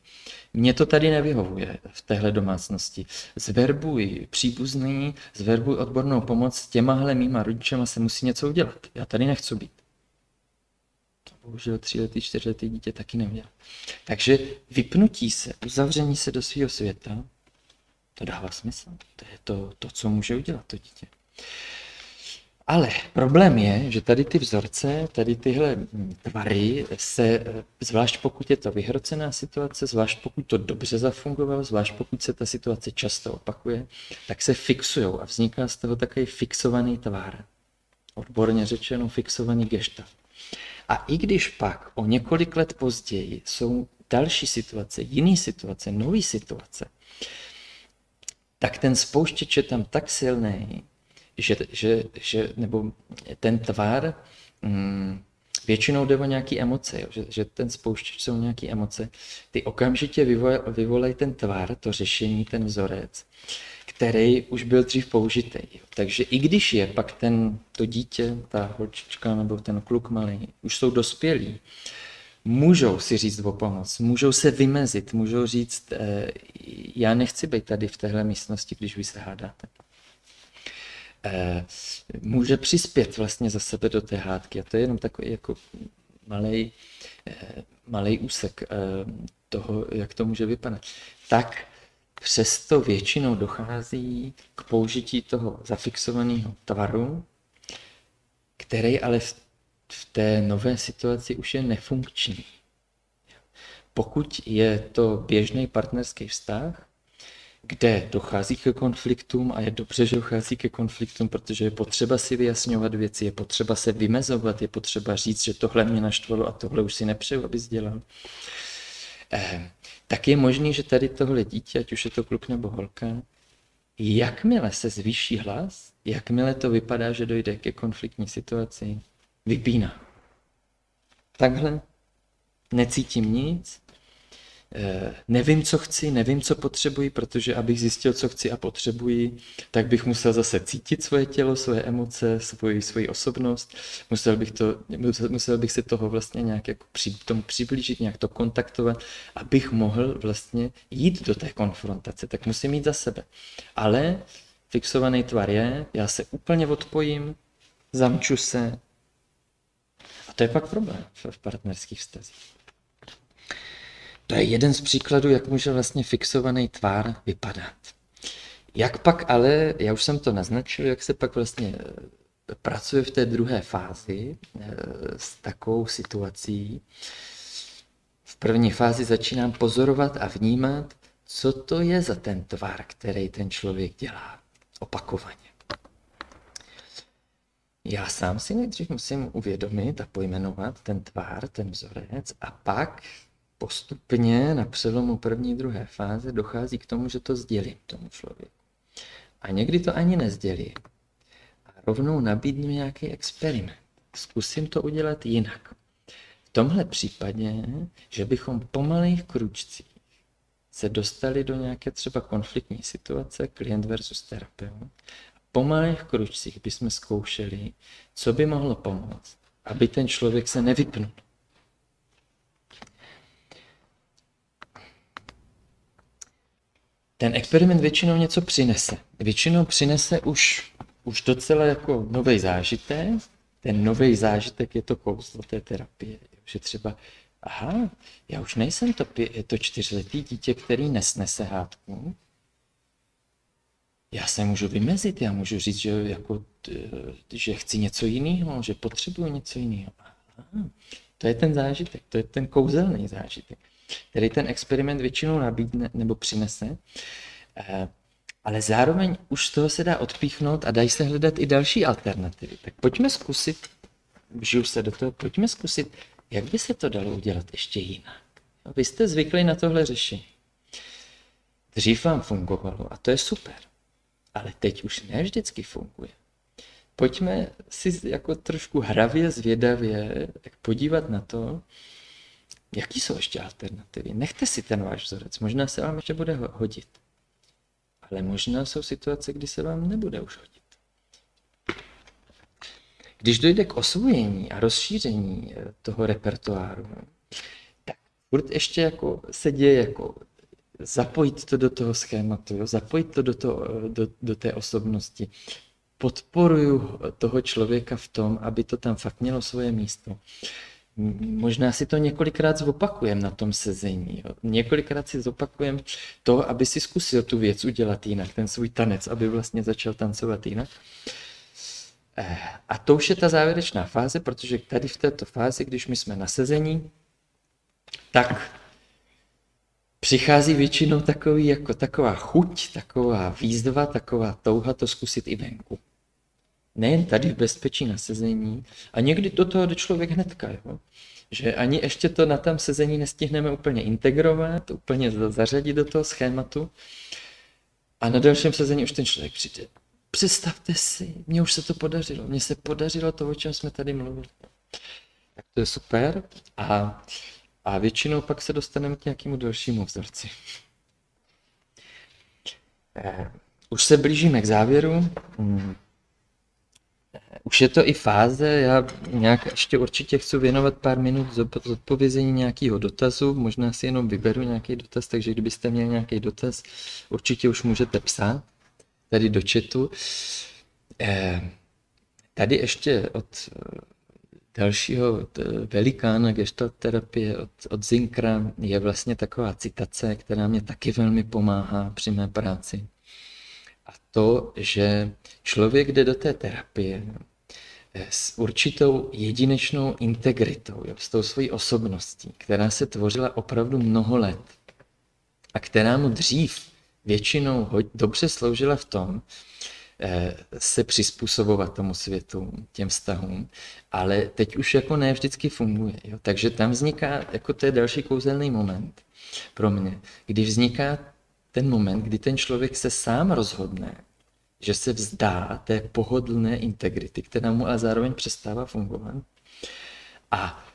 mně to tady nevyhovuje v téhle domácnosti. Zverbuj příbuzný, zverbuj odbornou pomoc, těmahle mýma rodičema se musí něco udělat. Já tady nechci být. Bohužel tříletý, čtyřletý dítě taky neměl. Takže vypnutí se, uzavření se do svého světa, to dává smysl. To je to, to co může udělat to dítě. Ale problém je, že tady ty vzorce, tady tyhle tvary se, zvlášť pokud je to vyhrocená situace, zvlášť pokud to dobře zafungovalo, zvlášť pokud se ta situace často opakuje, tak se fixují a vzniká z toho takový fixovaný tvar. odborně řečeno fixovaný geštaft. A i když pak o několik let později jsou další situace, jiné situace, nové situace, tak ten spouštěč je tam tak silný, že, že, že nebo ten tvar, mm, většinou jde o nějaké emoce, jo, že, že ten spouštěč jsou nějaké emoce, ty okamžitě vyvolají vyvolaj ten tvar, to řešení, ten vzorec, který už byl dřív použitý. Takže i když je pak ten, to dítě, ta holčička nebo ten kluk malý, už jsou dospělí, můžou si říct o pomoc, můžou se vymezit, můžou říct, eh, já nechci být tady v téhle místnosti, když vy se hádáte. Eh, může přispět vlastně za sebe do té hádky a to je jenom takový jako malý, eh, úsek eh, toho, jak to může vypadat. Tak přesto většinou dochází k použití toho zafixovaného tvaru, který ale v, té nové situaci už je nefunkční. Pokud je to běžný partnerský vztah, kde dochází ke konfliktům a je dobře, že dochází ke konfliktům, protože je potřeba si vyjasňovat věci, je potřeba se vymezovat, je potřeba říct, že tohle mě naštvalo a tohle už si nepřeju, abys dělal. Eh, tak je možný, že tady tohle dítě, ať už je to kluk nebo holka, jakmile se zvýší hlas, jakmile to vypadá, že dojde ke konfliktní situaci, vypíná. Takhle necítím nic, nevím, co chci, nevím, co potřebuji, protože abych zjistil, co chci a potřebuji, tak bych musel zase cítit svoje tělo, svoje emoce, svoji, svoji osobnost. Musel bych, to, musel bych se toho vlastně nějak jako při, tomu přiblížit, nějak to kontaktovat, abych mohl vlastně jít do té konfrontace. Tak musím jít za sebe. Ale fixovaný tvar je, já se úplně odpojím, zamču se. A to je pak problém v partnerských vztazích. To je jeden z příkladů, jak může vlastně fixovaný tvár vypadat. Jak pak ale, já už jsem to naznačil, jak se pak vlastně eh, pracuje v té druhé fázi eh, s takovou situací. V první fázi začínám pozorovat a vnímat, co to je za ten tvar, který ten člověk dělá opakovaně. Já sám si nejdřív musím uvědomit a pojmenovat ten tvár, ten vzorec a pak postupně na přelomu první druhé fáze dochází k tomu, že to sdělím tomu člověku. A někdy to ani nezdělím. A rovnou nabídnu nějaký experiment. Zkusím to udělat jinak. V tomhle případě, že bychom po malých kručcích se dostali do nějaké třeba konfliktní situace, klient versus terapeut, po malých kručcích bychom zkoušeli, co by mohlo pomoct, aby ten člověk se nevypnul ten experiment většinou něco přinese. Většinou přinese už, už docela jako nový zážitek. Ten nový zážitek je to kouzlo té terapie. Že třeba, aha, já už nejsem to, pě, to čtyřletý dítě, který nesnese hádku. Já se můžu vymezit, já můžu říct, že, jako, že chci něco jiného, že potřebuji něco jiného. Aha, to je ten zážitek, to je ten kouzelný zážitek který ten experiment většinou nabídne nebo přinese, eh, ale zároveň už z toho se dá odpíchnout a dají se hledat i další alternativy. Tak pojďme zkusit, žiju se do toho, pojďme zkusit, jak by se to dalo udělat ještě jinak. Vy jste zvykli na tohle řešení. Dřív vám fungovalo a to je super. Ale teď už ne vždycky funguje. Pojďme si jako trošku hravě, zvědavě podívat na to, Jaký jsou ještě alternativy? Nechte si ten váš vzorec, možná se vám ještě bude hodit. Ale možná jsou situace, kdy se vám nebude už hodit. Když dojde k osvojení a rozšíření eh, toho repertoáru, tak furt ještě jako se děje jako zapojit to do toho schématu, jo? zapojit to do, toho, eh, do, do té osobnosti. Podporuju toho člověka v tom, aby to tam fakt mělo svoje místo možná si to několikrát zopakujeme na tom sezení. Jo. Několikrát si zopakujem to, aby si zkusil tu věc udělat jinak, ten svůj tanec, aby vlastně začal tancovat jinak. Eh, a to už je ta závěrečná fáze, protože tady v této fázi, když my jsme na sezení, tak přichází většinou takový, jako taková chuť, taková výzva, taková touha to zkusit i venku. Nejen tady v bezpečí na sezení, a někdy do toho jde člověk hnedka, jo? že ani ještě to na tom sezení nestihneme úplně integrovat, úplně zařadit do toho schématu, a na dalším sezení už ten člověk přijde. Představte si, mně už se to podařilo, mně se podařilo to, o čem jsme tady mluvili. Tak to je super a, a většinou pak se dostaneme k nějakému dalšímu vzorci. Eh, už se blížíme k závěru. Hmm. Už je to i fáze, já nějak ještě určitě chci věnovat pár minut zodpovězení nějakého dotazu, možná si jenom vyberu nějaký dotaz, takže kdybyste měli nějaký dotaz, určitě už můžete psát tady do chatu. Eh, tady ještě od dalšího velikána gestalt terapie od, od Zinkra je vlastně taková citace, která mě taky velmi pomáhá při mé práci. A to, že člověk jde do té terapie eh, s určitou jedinečnou integritou, jo, s tou svojí osobností, která se tvořila opravdu mnoho let a která mu dřív většinou dobře sloužila v tom, eh, se přizpůsobovat tomu světu, těm vztahům, ale teď už jako ne vždycky funguje. Jo? Takže tam vzniká, jako to je další kouzelný moment pro mě, kdy vzniká ten moment, kdy ten člověk se sám rozhodne, že se vzdá té pohodlné integrity, která mu ale zároveň přestává fungovat a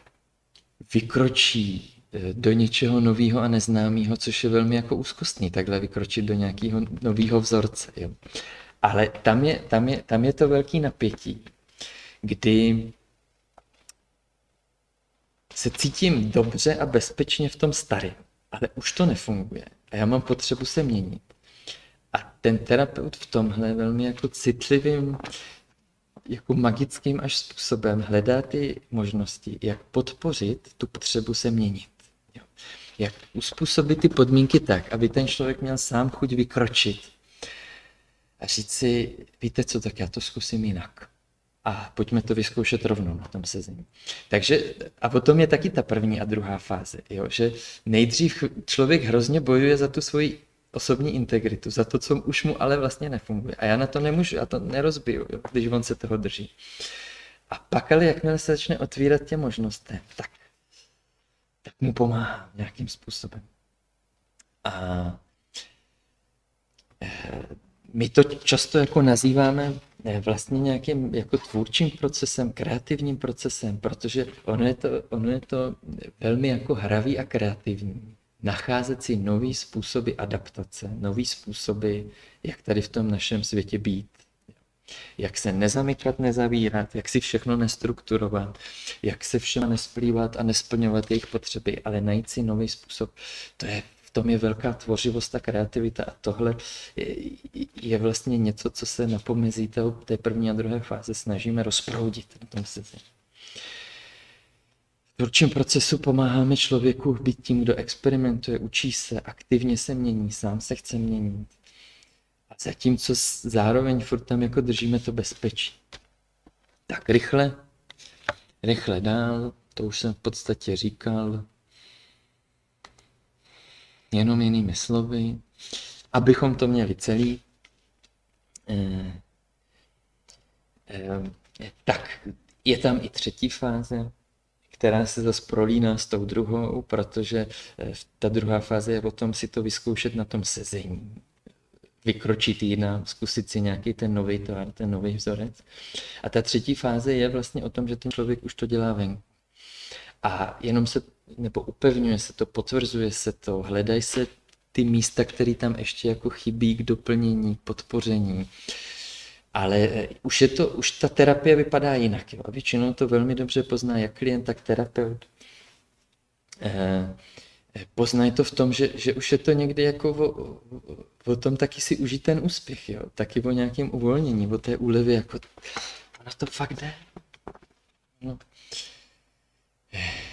vykročí eh, do něčeho nového a neznámého, což je velmi jako úzkostný, takhle vykročit do nějakého nového vzorce. Jo. Ale tam je, tam, je, tam je to velký napětí, kdy se cítím dobře a bezpečně v tom starém, ale už to nefunguje a já mám potřebu se měnit. A ten terapeut v tomhle velmi jako citlivým, jako magickým až způsobem hledá ty možnosti, jak podpořit tu potřebu se měnit. Jo. Jak uspůsobit ty podmínky tak, aby ten člověk měl sám chuť vykročit a říct si, víte co, tak já to zkusím jinak. A pojďme to vyzkoušet rovnou na tom sezení. Takže a potom je taky ta první a druhá fáze, jo, že nejdřív člověk hrozně bojuje za tu svoji osobní integritu, za to, co už mu ale vlastně nefunguje. A já na to nemůžu, já to nerozbiju, jo, když on se toho drží. A pak ale jakmile se začne otvírat tě možnosti, tak, tak mu pomáhá nějakým způsobem. A eh, my to často jako nazýváme vlastně nějakým jako tvůrčím procesem, kreativním procesem, protože ono je to, ono je to velmi jako hravý a kreativní. Nacházet si nový způsoby adaptace, nový způsoby, jak tady v tom našem světě být. Jak se nezamykat, nezavírat, jak si všechno nestrukturovat, jak se všem nesplývat a nesplňovat jejich potřeby, ale najít si nový způsob. To je tom je velká tvořivost a kreativita a tohle je, je vlastně něco, co se na pomezí té první a druhé fáze snažíme rozproudit na tom sezení. V tvůrčím procesu pomáháme člověku být tím, kdo experimentuje, učí se, aktivně se mění, sám se chce měnit. A zatímco zároveň furt tam jako držíme to bezpečí. Tak rychle, rychle dál, to už jsem v podstatě říkal, jenom jinými slovy, abychom to měli celý, eh, eh, tak je tam i třetí fáze, která se zase prolíná s tou druhou, protože eh, ta druhá fáze je o tom si to vyzkoušet na tom sezení. Vykročit jinam, zkusit si nějaký ten nový tvar, ten nový vzorec. A ta třetí fáze je vlastně o tom, že ten člověk už to dělá venku. A jenom se nebo upevňuje se to, potvrzuje se to, hledají se ty místa, které tam ještě jako chybí k doplnění, k podpoření. Ale eh, už, je to, už ta terapie vypadá jinak. Jo. A většinou to velmi dobře pozná jak klient, tak terapeut. Eh, eh poznají to v tom, že, že už je to někdy jako o, o tom taky si užít ten úspěch, jo. taky o nějakém uvolnění, o té úlevě, jako ono to fakt jde. No,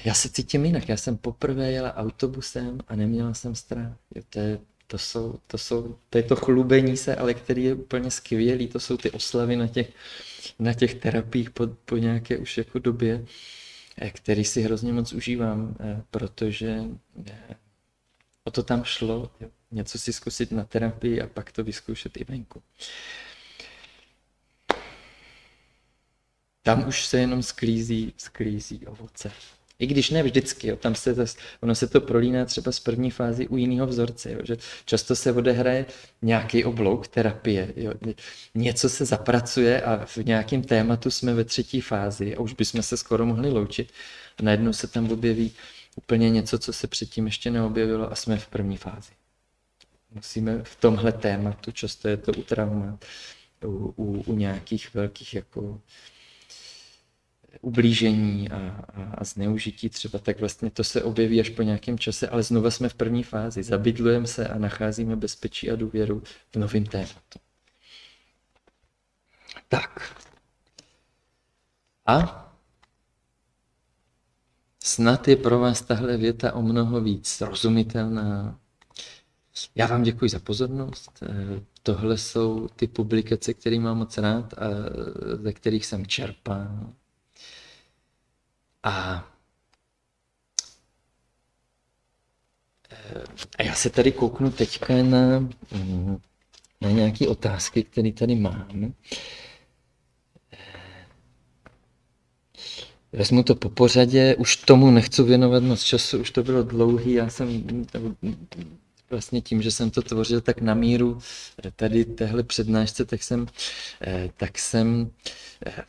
já se cítím jinak. Já jsem poprvé jela autobusem a neměla jsem strach. To, je, to, jsou, to, jsou, to je to chlubení se, ale který je úplně skvělý. To jsou ty oslavy na těch, na těch terapiích po, po nějaké už jako době, eh, který si hrozně moc užívám, eh, protože eh, o to tam šlo. Něco si zkusit na terapii a pak to vyzkoušet i venku. tam už se jenom sklízí, sklízí ovoce. I když ne vždycky, jo, tam se zas, ono se to prolíná třeba z první fázi u jiného vzorce, jo, že často se odehraje nějaký oblouk terapie, jo, něco se zapracuje a v nějakém tématu jsme ve třetí fázi a už bychom se skoro mohli loučit a najednou se tam objeví úplně něco, co se předtím ještě neobjevilo a jsme v první fázi. Musíme v tomhle tématu, často je to u traumat, u, u, u nějakých velkých jako ublížení a, a, a zneužití třeba, tak vlastně to se objeví až po nějakém čase, ale znova jsme v první fázi. Zabydlujeme se a nacházíme bezpečí a důvěru v novém tématu. Tak. A snad je pro vás tahle věta o mnoho víc rozumitelná. Já vám děkuji za pozornost. Tohle jsou ty publikace, které mám moc rád a ze kterých jsem čerpal. A, a já se tady kouknu teďka na, na nějaké otázky, které tady mám. Vezmu to po pořadě, už tomu nechci věnovat moc času, už to bylo dlouhý, já jsem vlastně tím, že jsem to tvořil tak na míru tady téhle přednášce, tak jsem, tak jsem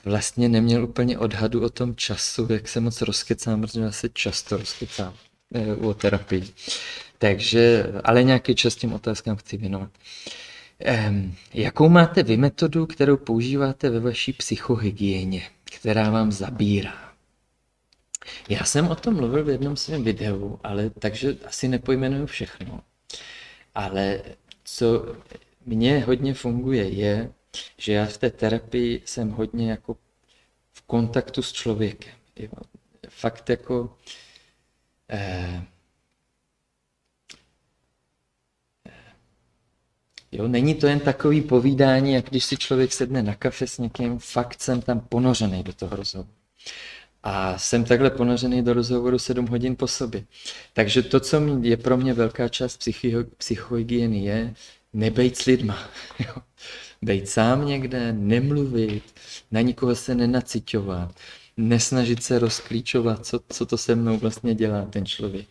vlastně neměl úplně odhadu o tom času, jak se moc rozkecám, protože já se často rozkecám eh, o terapii. Takže, ale nějaký čas těm otázkám chci věnovat. Um, jakou máte vy metodu, kterou používáte ve vaší psychohygieně, která vám zabírá? Já jsem o tom mluvil v jednom svém videu, ale takže asi nepojmenuju všechno. Ale co mně hodně funguje, je že já v té terapii jsem hodně jako v kontaktu s člověkem. Jo. Fakt jako eh, Jo, není to jen takový povídání, jak když si člověk sedne na kafe s někým, fakt jsem tam ponořený do toho rozhovoru. A jsem takhle ponořený do rozhovoru 7 hodin po sobě. Takže to, co je pro mě velká část psychohygieny, je nebejt s lidma. Být sám někde, nemluvit, na nikoho se nenaciťovat, nesnažit se rozklíčovat, co, co to se mnou vlastně dělá ten člověk.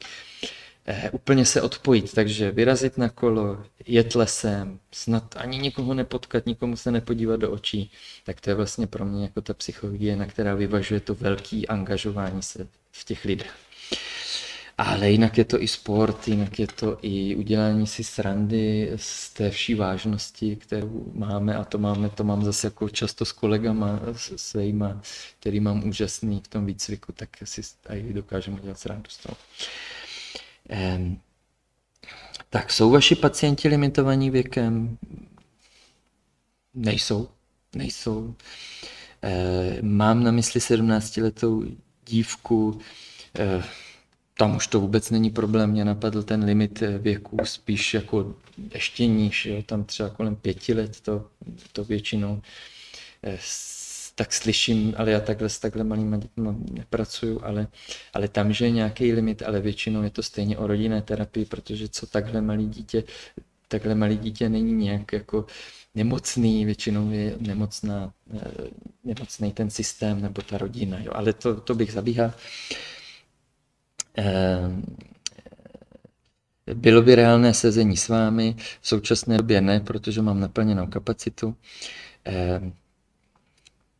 Eh, úplně se odpojit, takže vyrazit na kolo, jet lesem, snad ani nikoho nepotkat, nikomu se nepodívat do očí, tak to je vlastně pro mě jako ta psychologie, která vyvažuje to velký angažování se v těch lidech. Ale jinak je to i sport, jinak je to i udělání si srandy z té vší vážnosti, kterou máme a to máme, to mám zase jako často s kolegama svýma, který mám úžasný v tom výcviku, tak si dokážeme udělat srandu z toho. Tak jsou vaši pacienti limitovaní věkem? Nejsou, nejsou. Mám na mysli 17-letou dívku, tam už to vůbec není problém, mě napadl ten limit věku spíš jako ještě níž, jo, tam třeba kolem pěti let to, to většinou eh, tak slyším, ale já takhle s takhle malýma dětmi nepracuju, ale, ale tam, že je nějaký limit, ale většinou je to stejně o rodinné terapii, protože co takhle malý dítě, takhle malý dítě není nějak jako nemocný, většinou je nemocná, eh, nemocný ten systém nebo ta rodina, jo, ale to, to bych zabíhal. Ehm, bylo by reálné sezení s vámi, v současné době ne, protože mám naplněnou kapacitu.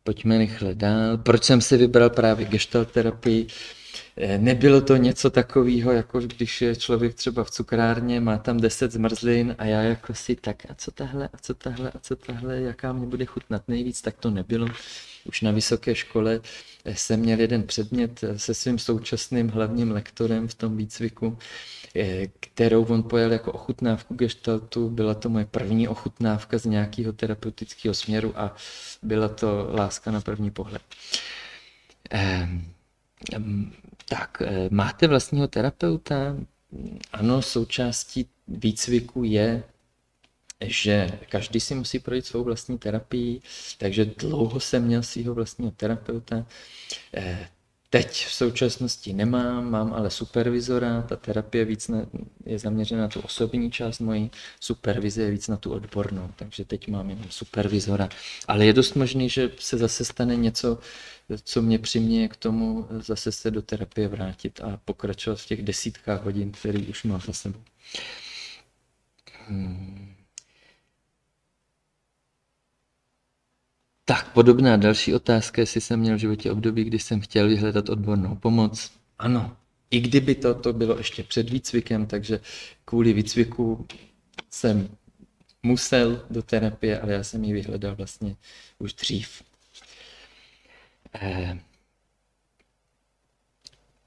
Pojďme rychle dál. Proč jsem si vybral právě gestalt terapii? Ehm, nebylo to něco takového, jako když je člověk třeba v cukrárně, má tam 10 zmrzlin a já jako si tak a co tahle, a co tahle, a co tahle, jaká mě bude chutnat nejvíc, tak to nebylo. Už na vysoké škole jsem měl jeden předmět se svým současným hlavním lektorem v tom výcviku, eh, kterou on pojel jako ochutnávku gestaltu. Byla to moje první ochutnávka z nějakého terapeutického směru a byla to láska na první pohled. Ehm, tak, eh, máte vlastního terapeuta? Ano, součástí výcviku je že každý si musí projít svou vlastní terapii, takže dlouho jsem měl svého vlastního terapeuta. Eh, Teď v současnosti nemám, mám ale supervizora, ta terapie víc na, je zaměřena na tu osobní část mojí, supervize je víc na tu odbornou, takže teď mám jenom supervizora. Ale je dost možný, že se zase stane něco, co mě přiměje k tomu zase se do terapie vrátit a pokračovat v těch desítkách hodin, který už mám za sebou. Hmm. Tak, podobná další otázka, jestli jsem měl v životě období, kdy jsem chtěl vyhledat odbornou pomoc. Ano, i kdyby to, to bylo ještě před výcvikem, takže kvůli výcviku jsem musel do terapie, ale já jsem ji vyhledal vlastně už dřív. Eh,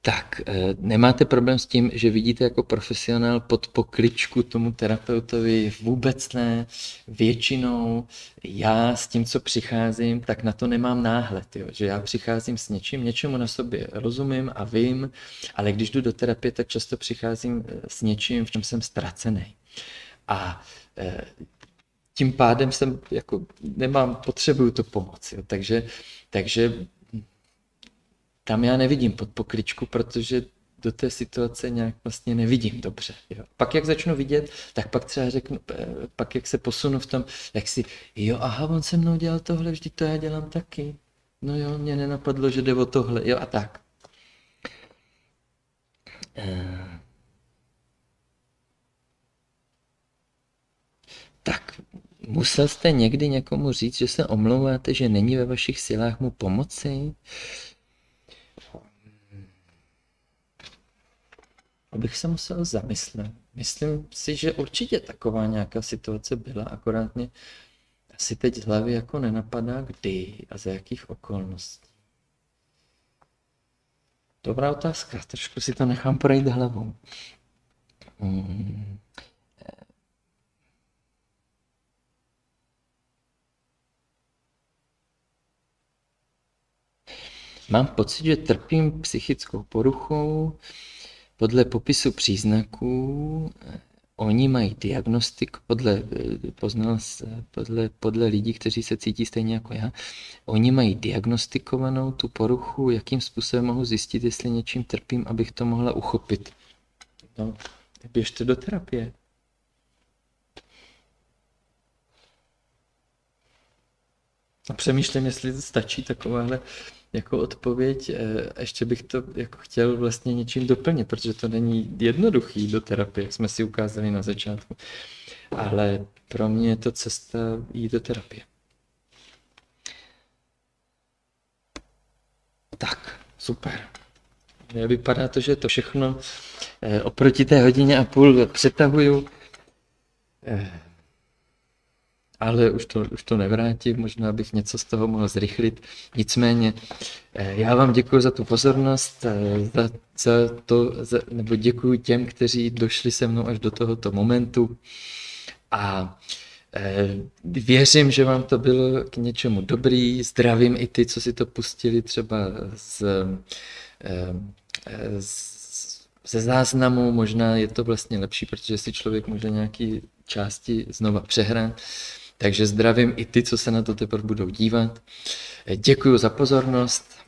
tak, eh, nemáte problém s tím, že vidíte jako profesionál pod pokličku tomu terapeutovi? Vůbec ne. Většinou já s tím, co přicházím, tak na to nemám náhled. Jo? Že já přicházím s něčím, něčemu na sobě rozumím a vím, ale když jdu do terapie, tak často přicházím eh, s něčím, v čem jsem ztracený. A eh, tím pádem jsem jako nemám, potřebuju to pomoc. Jo? Takže, takže tam já nevidím pod pokličku, protože do té situace nějak vlastně nevidím dobře. Jo. Pak jak začnu vidět, tak pak třeba řeknu, eh, pak jak se posunu v tom, jak si, jo, aha, on se mnou dělal tohle, vždy to já dělám taky. No jo, mě nenapadlo, že jde o tohle, jo a tak. Uh, tak, musel jste někdy někomu říct, že se omlouváte, že není ve vašich silách mu pomoci? Abych se musel zamyslet. Myslím si, že určitě taková nějaká situace byla, akorát mě asi teď z hlavy jako nenapadá, kdy a za jakých okolností. Dobrá otázka, trošku si to nechám projít hlavou. Hmm. Mám pocit, že trpím psychickou poruchou, podle popisu příznaků eh, oni mají diagnostik, podle, eh, poznal, podle, podle lidí, kteří se cítí stejně jako já, oni mají diagnostikovanou tu poruchu, jakým způsobem mohu zjistit, jestli něčím trpím, abych to mohla uchopit. No, běžte do terapie. A přemýšlím, jestli stačí takováhle jako odpověď. Eh, ještě bych to jako chtěl vlastně něčím doplnit, protože to není jednoduchý do terapie, jak jsme si ukázali na začátku. Ale pro mě je to cesta jít do terapie. Tak, super. Vypadá to, že to všechno eh, oproti té hodině a půl přetahuju. Ale už to, už to nevrátím, možná bych něco z toho mohl zrychlit. Nicméně eh, já vám děkuji za tu pozornost, eh, za, za to, za, nebo děkuji těm, kteří došli se mnou až do tohoto momentu a eh, Věřím, že vám to bylo k něčemu dobrý. Zdravím i ty, co si to pustili třeba z, z ze záznamu. Možná je to vlastně lepší, protože si člověk může nějaký části znova přehrát. Takže zdravím i ty, co se na to teprve budou dívat. Děkuji za pozornost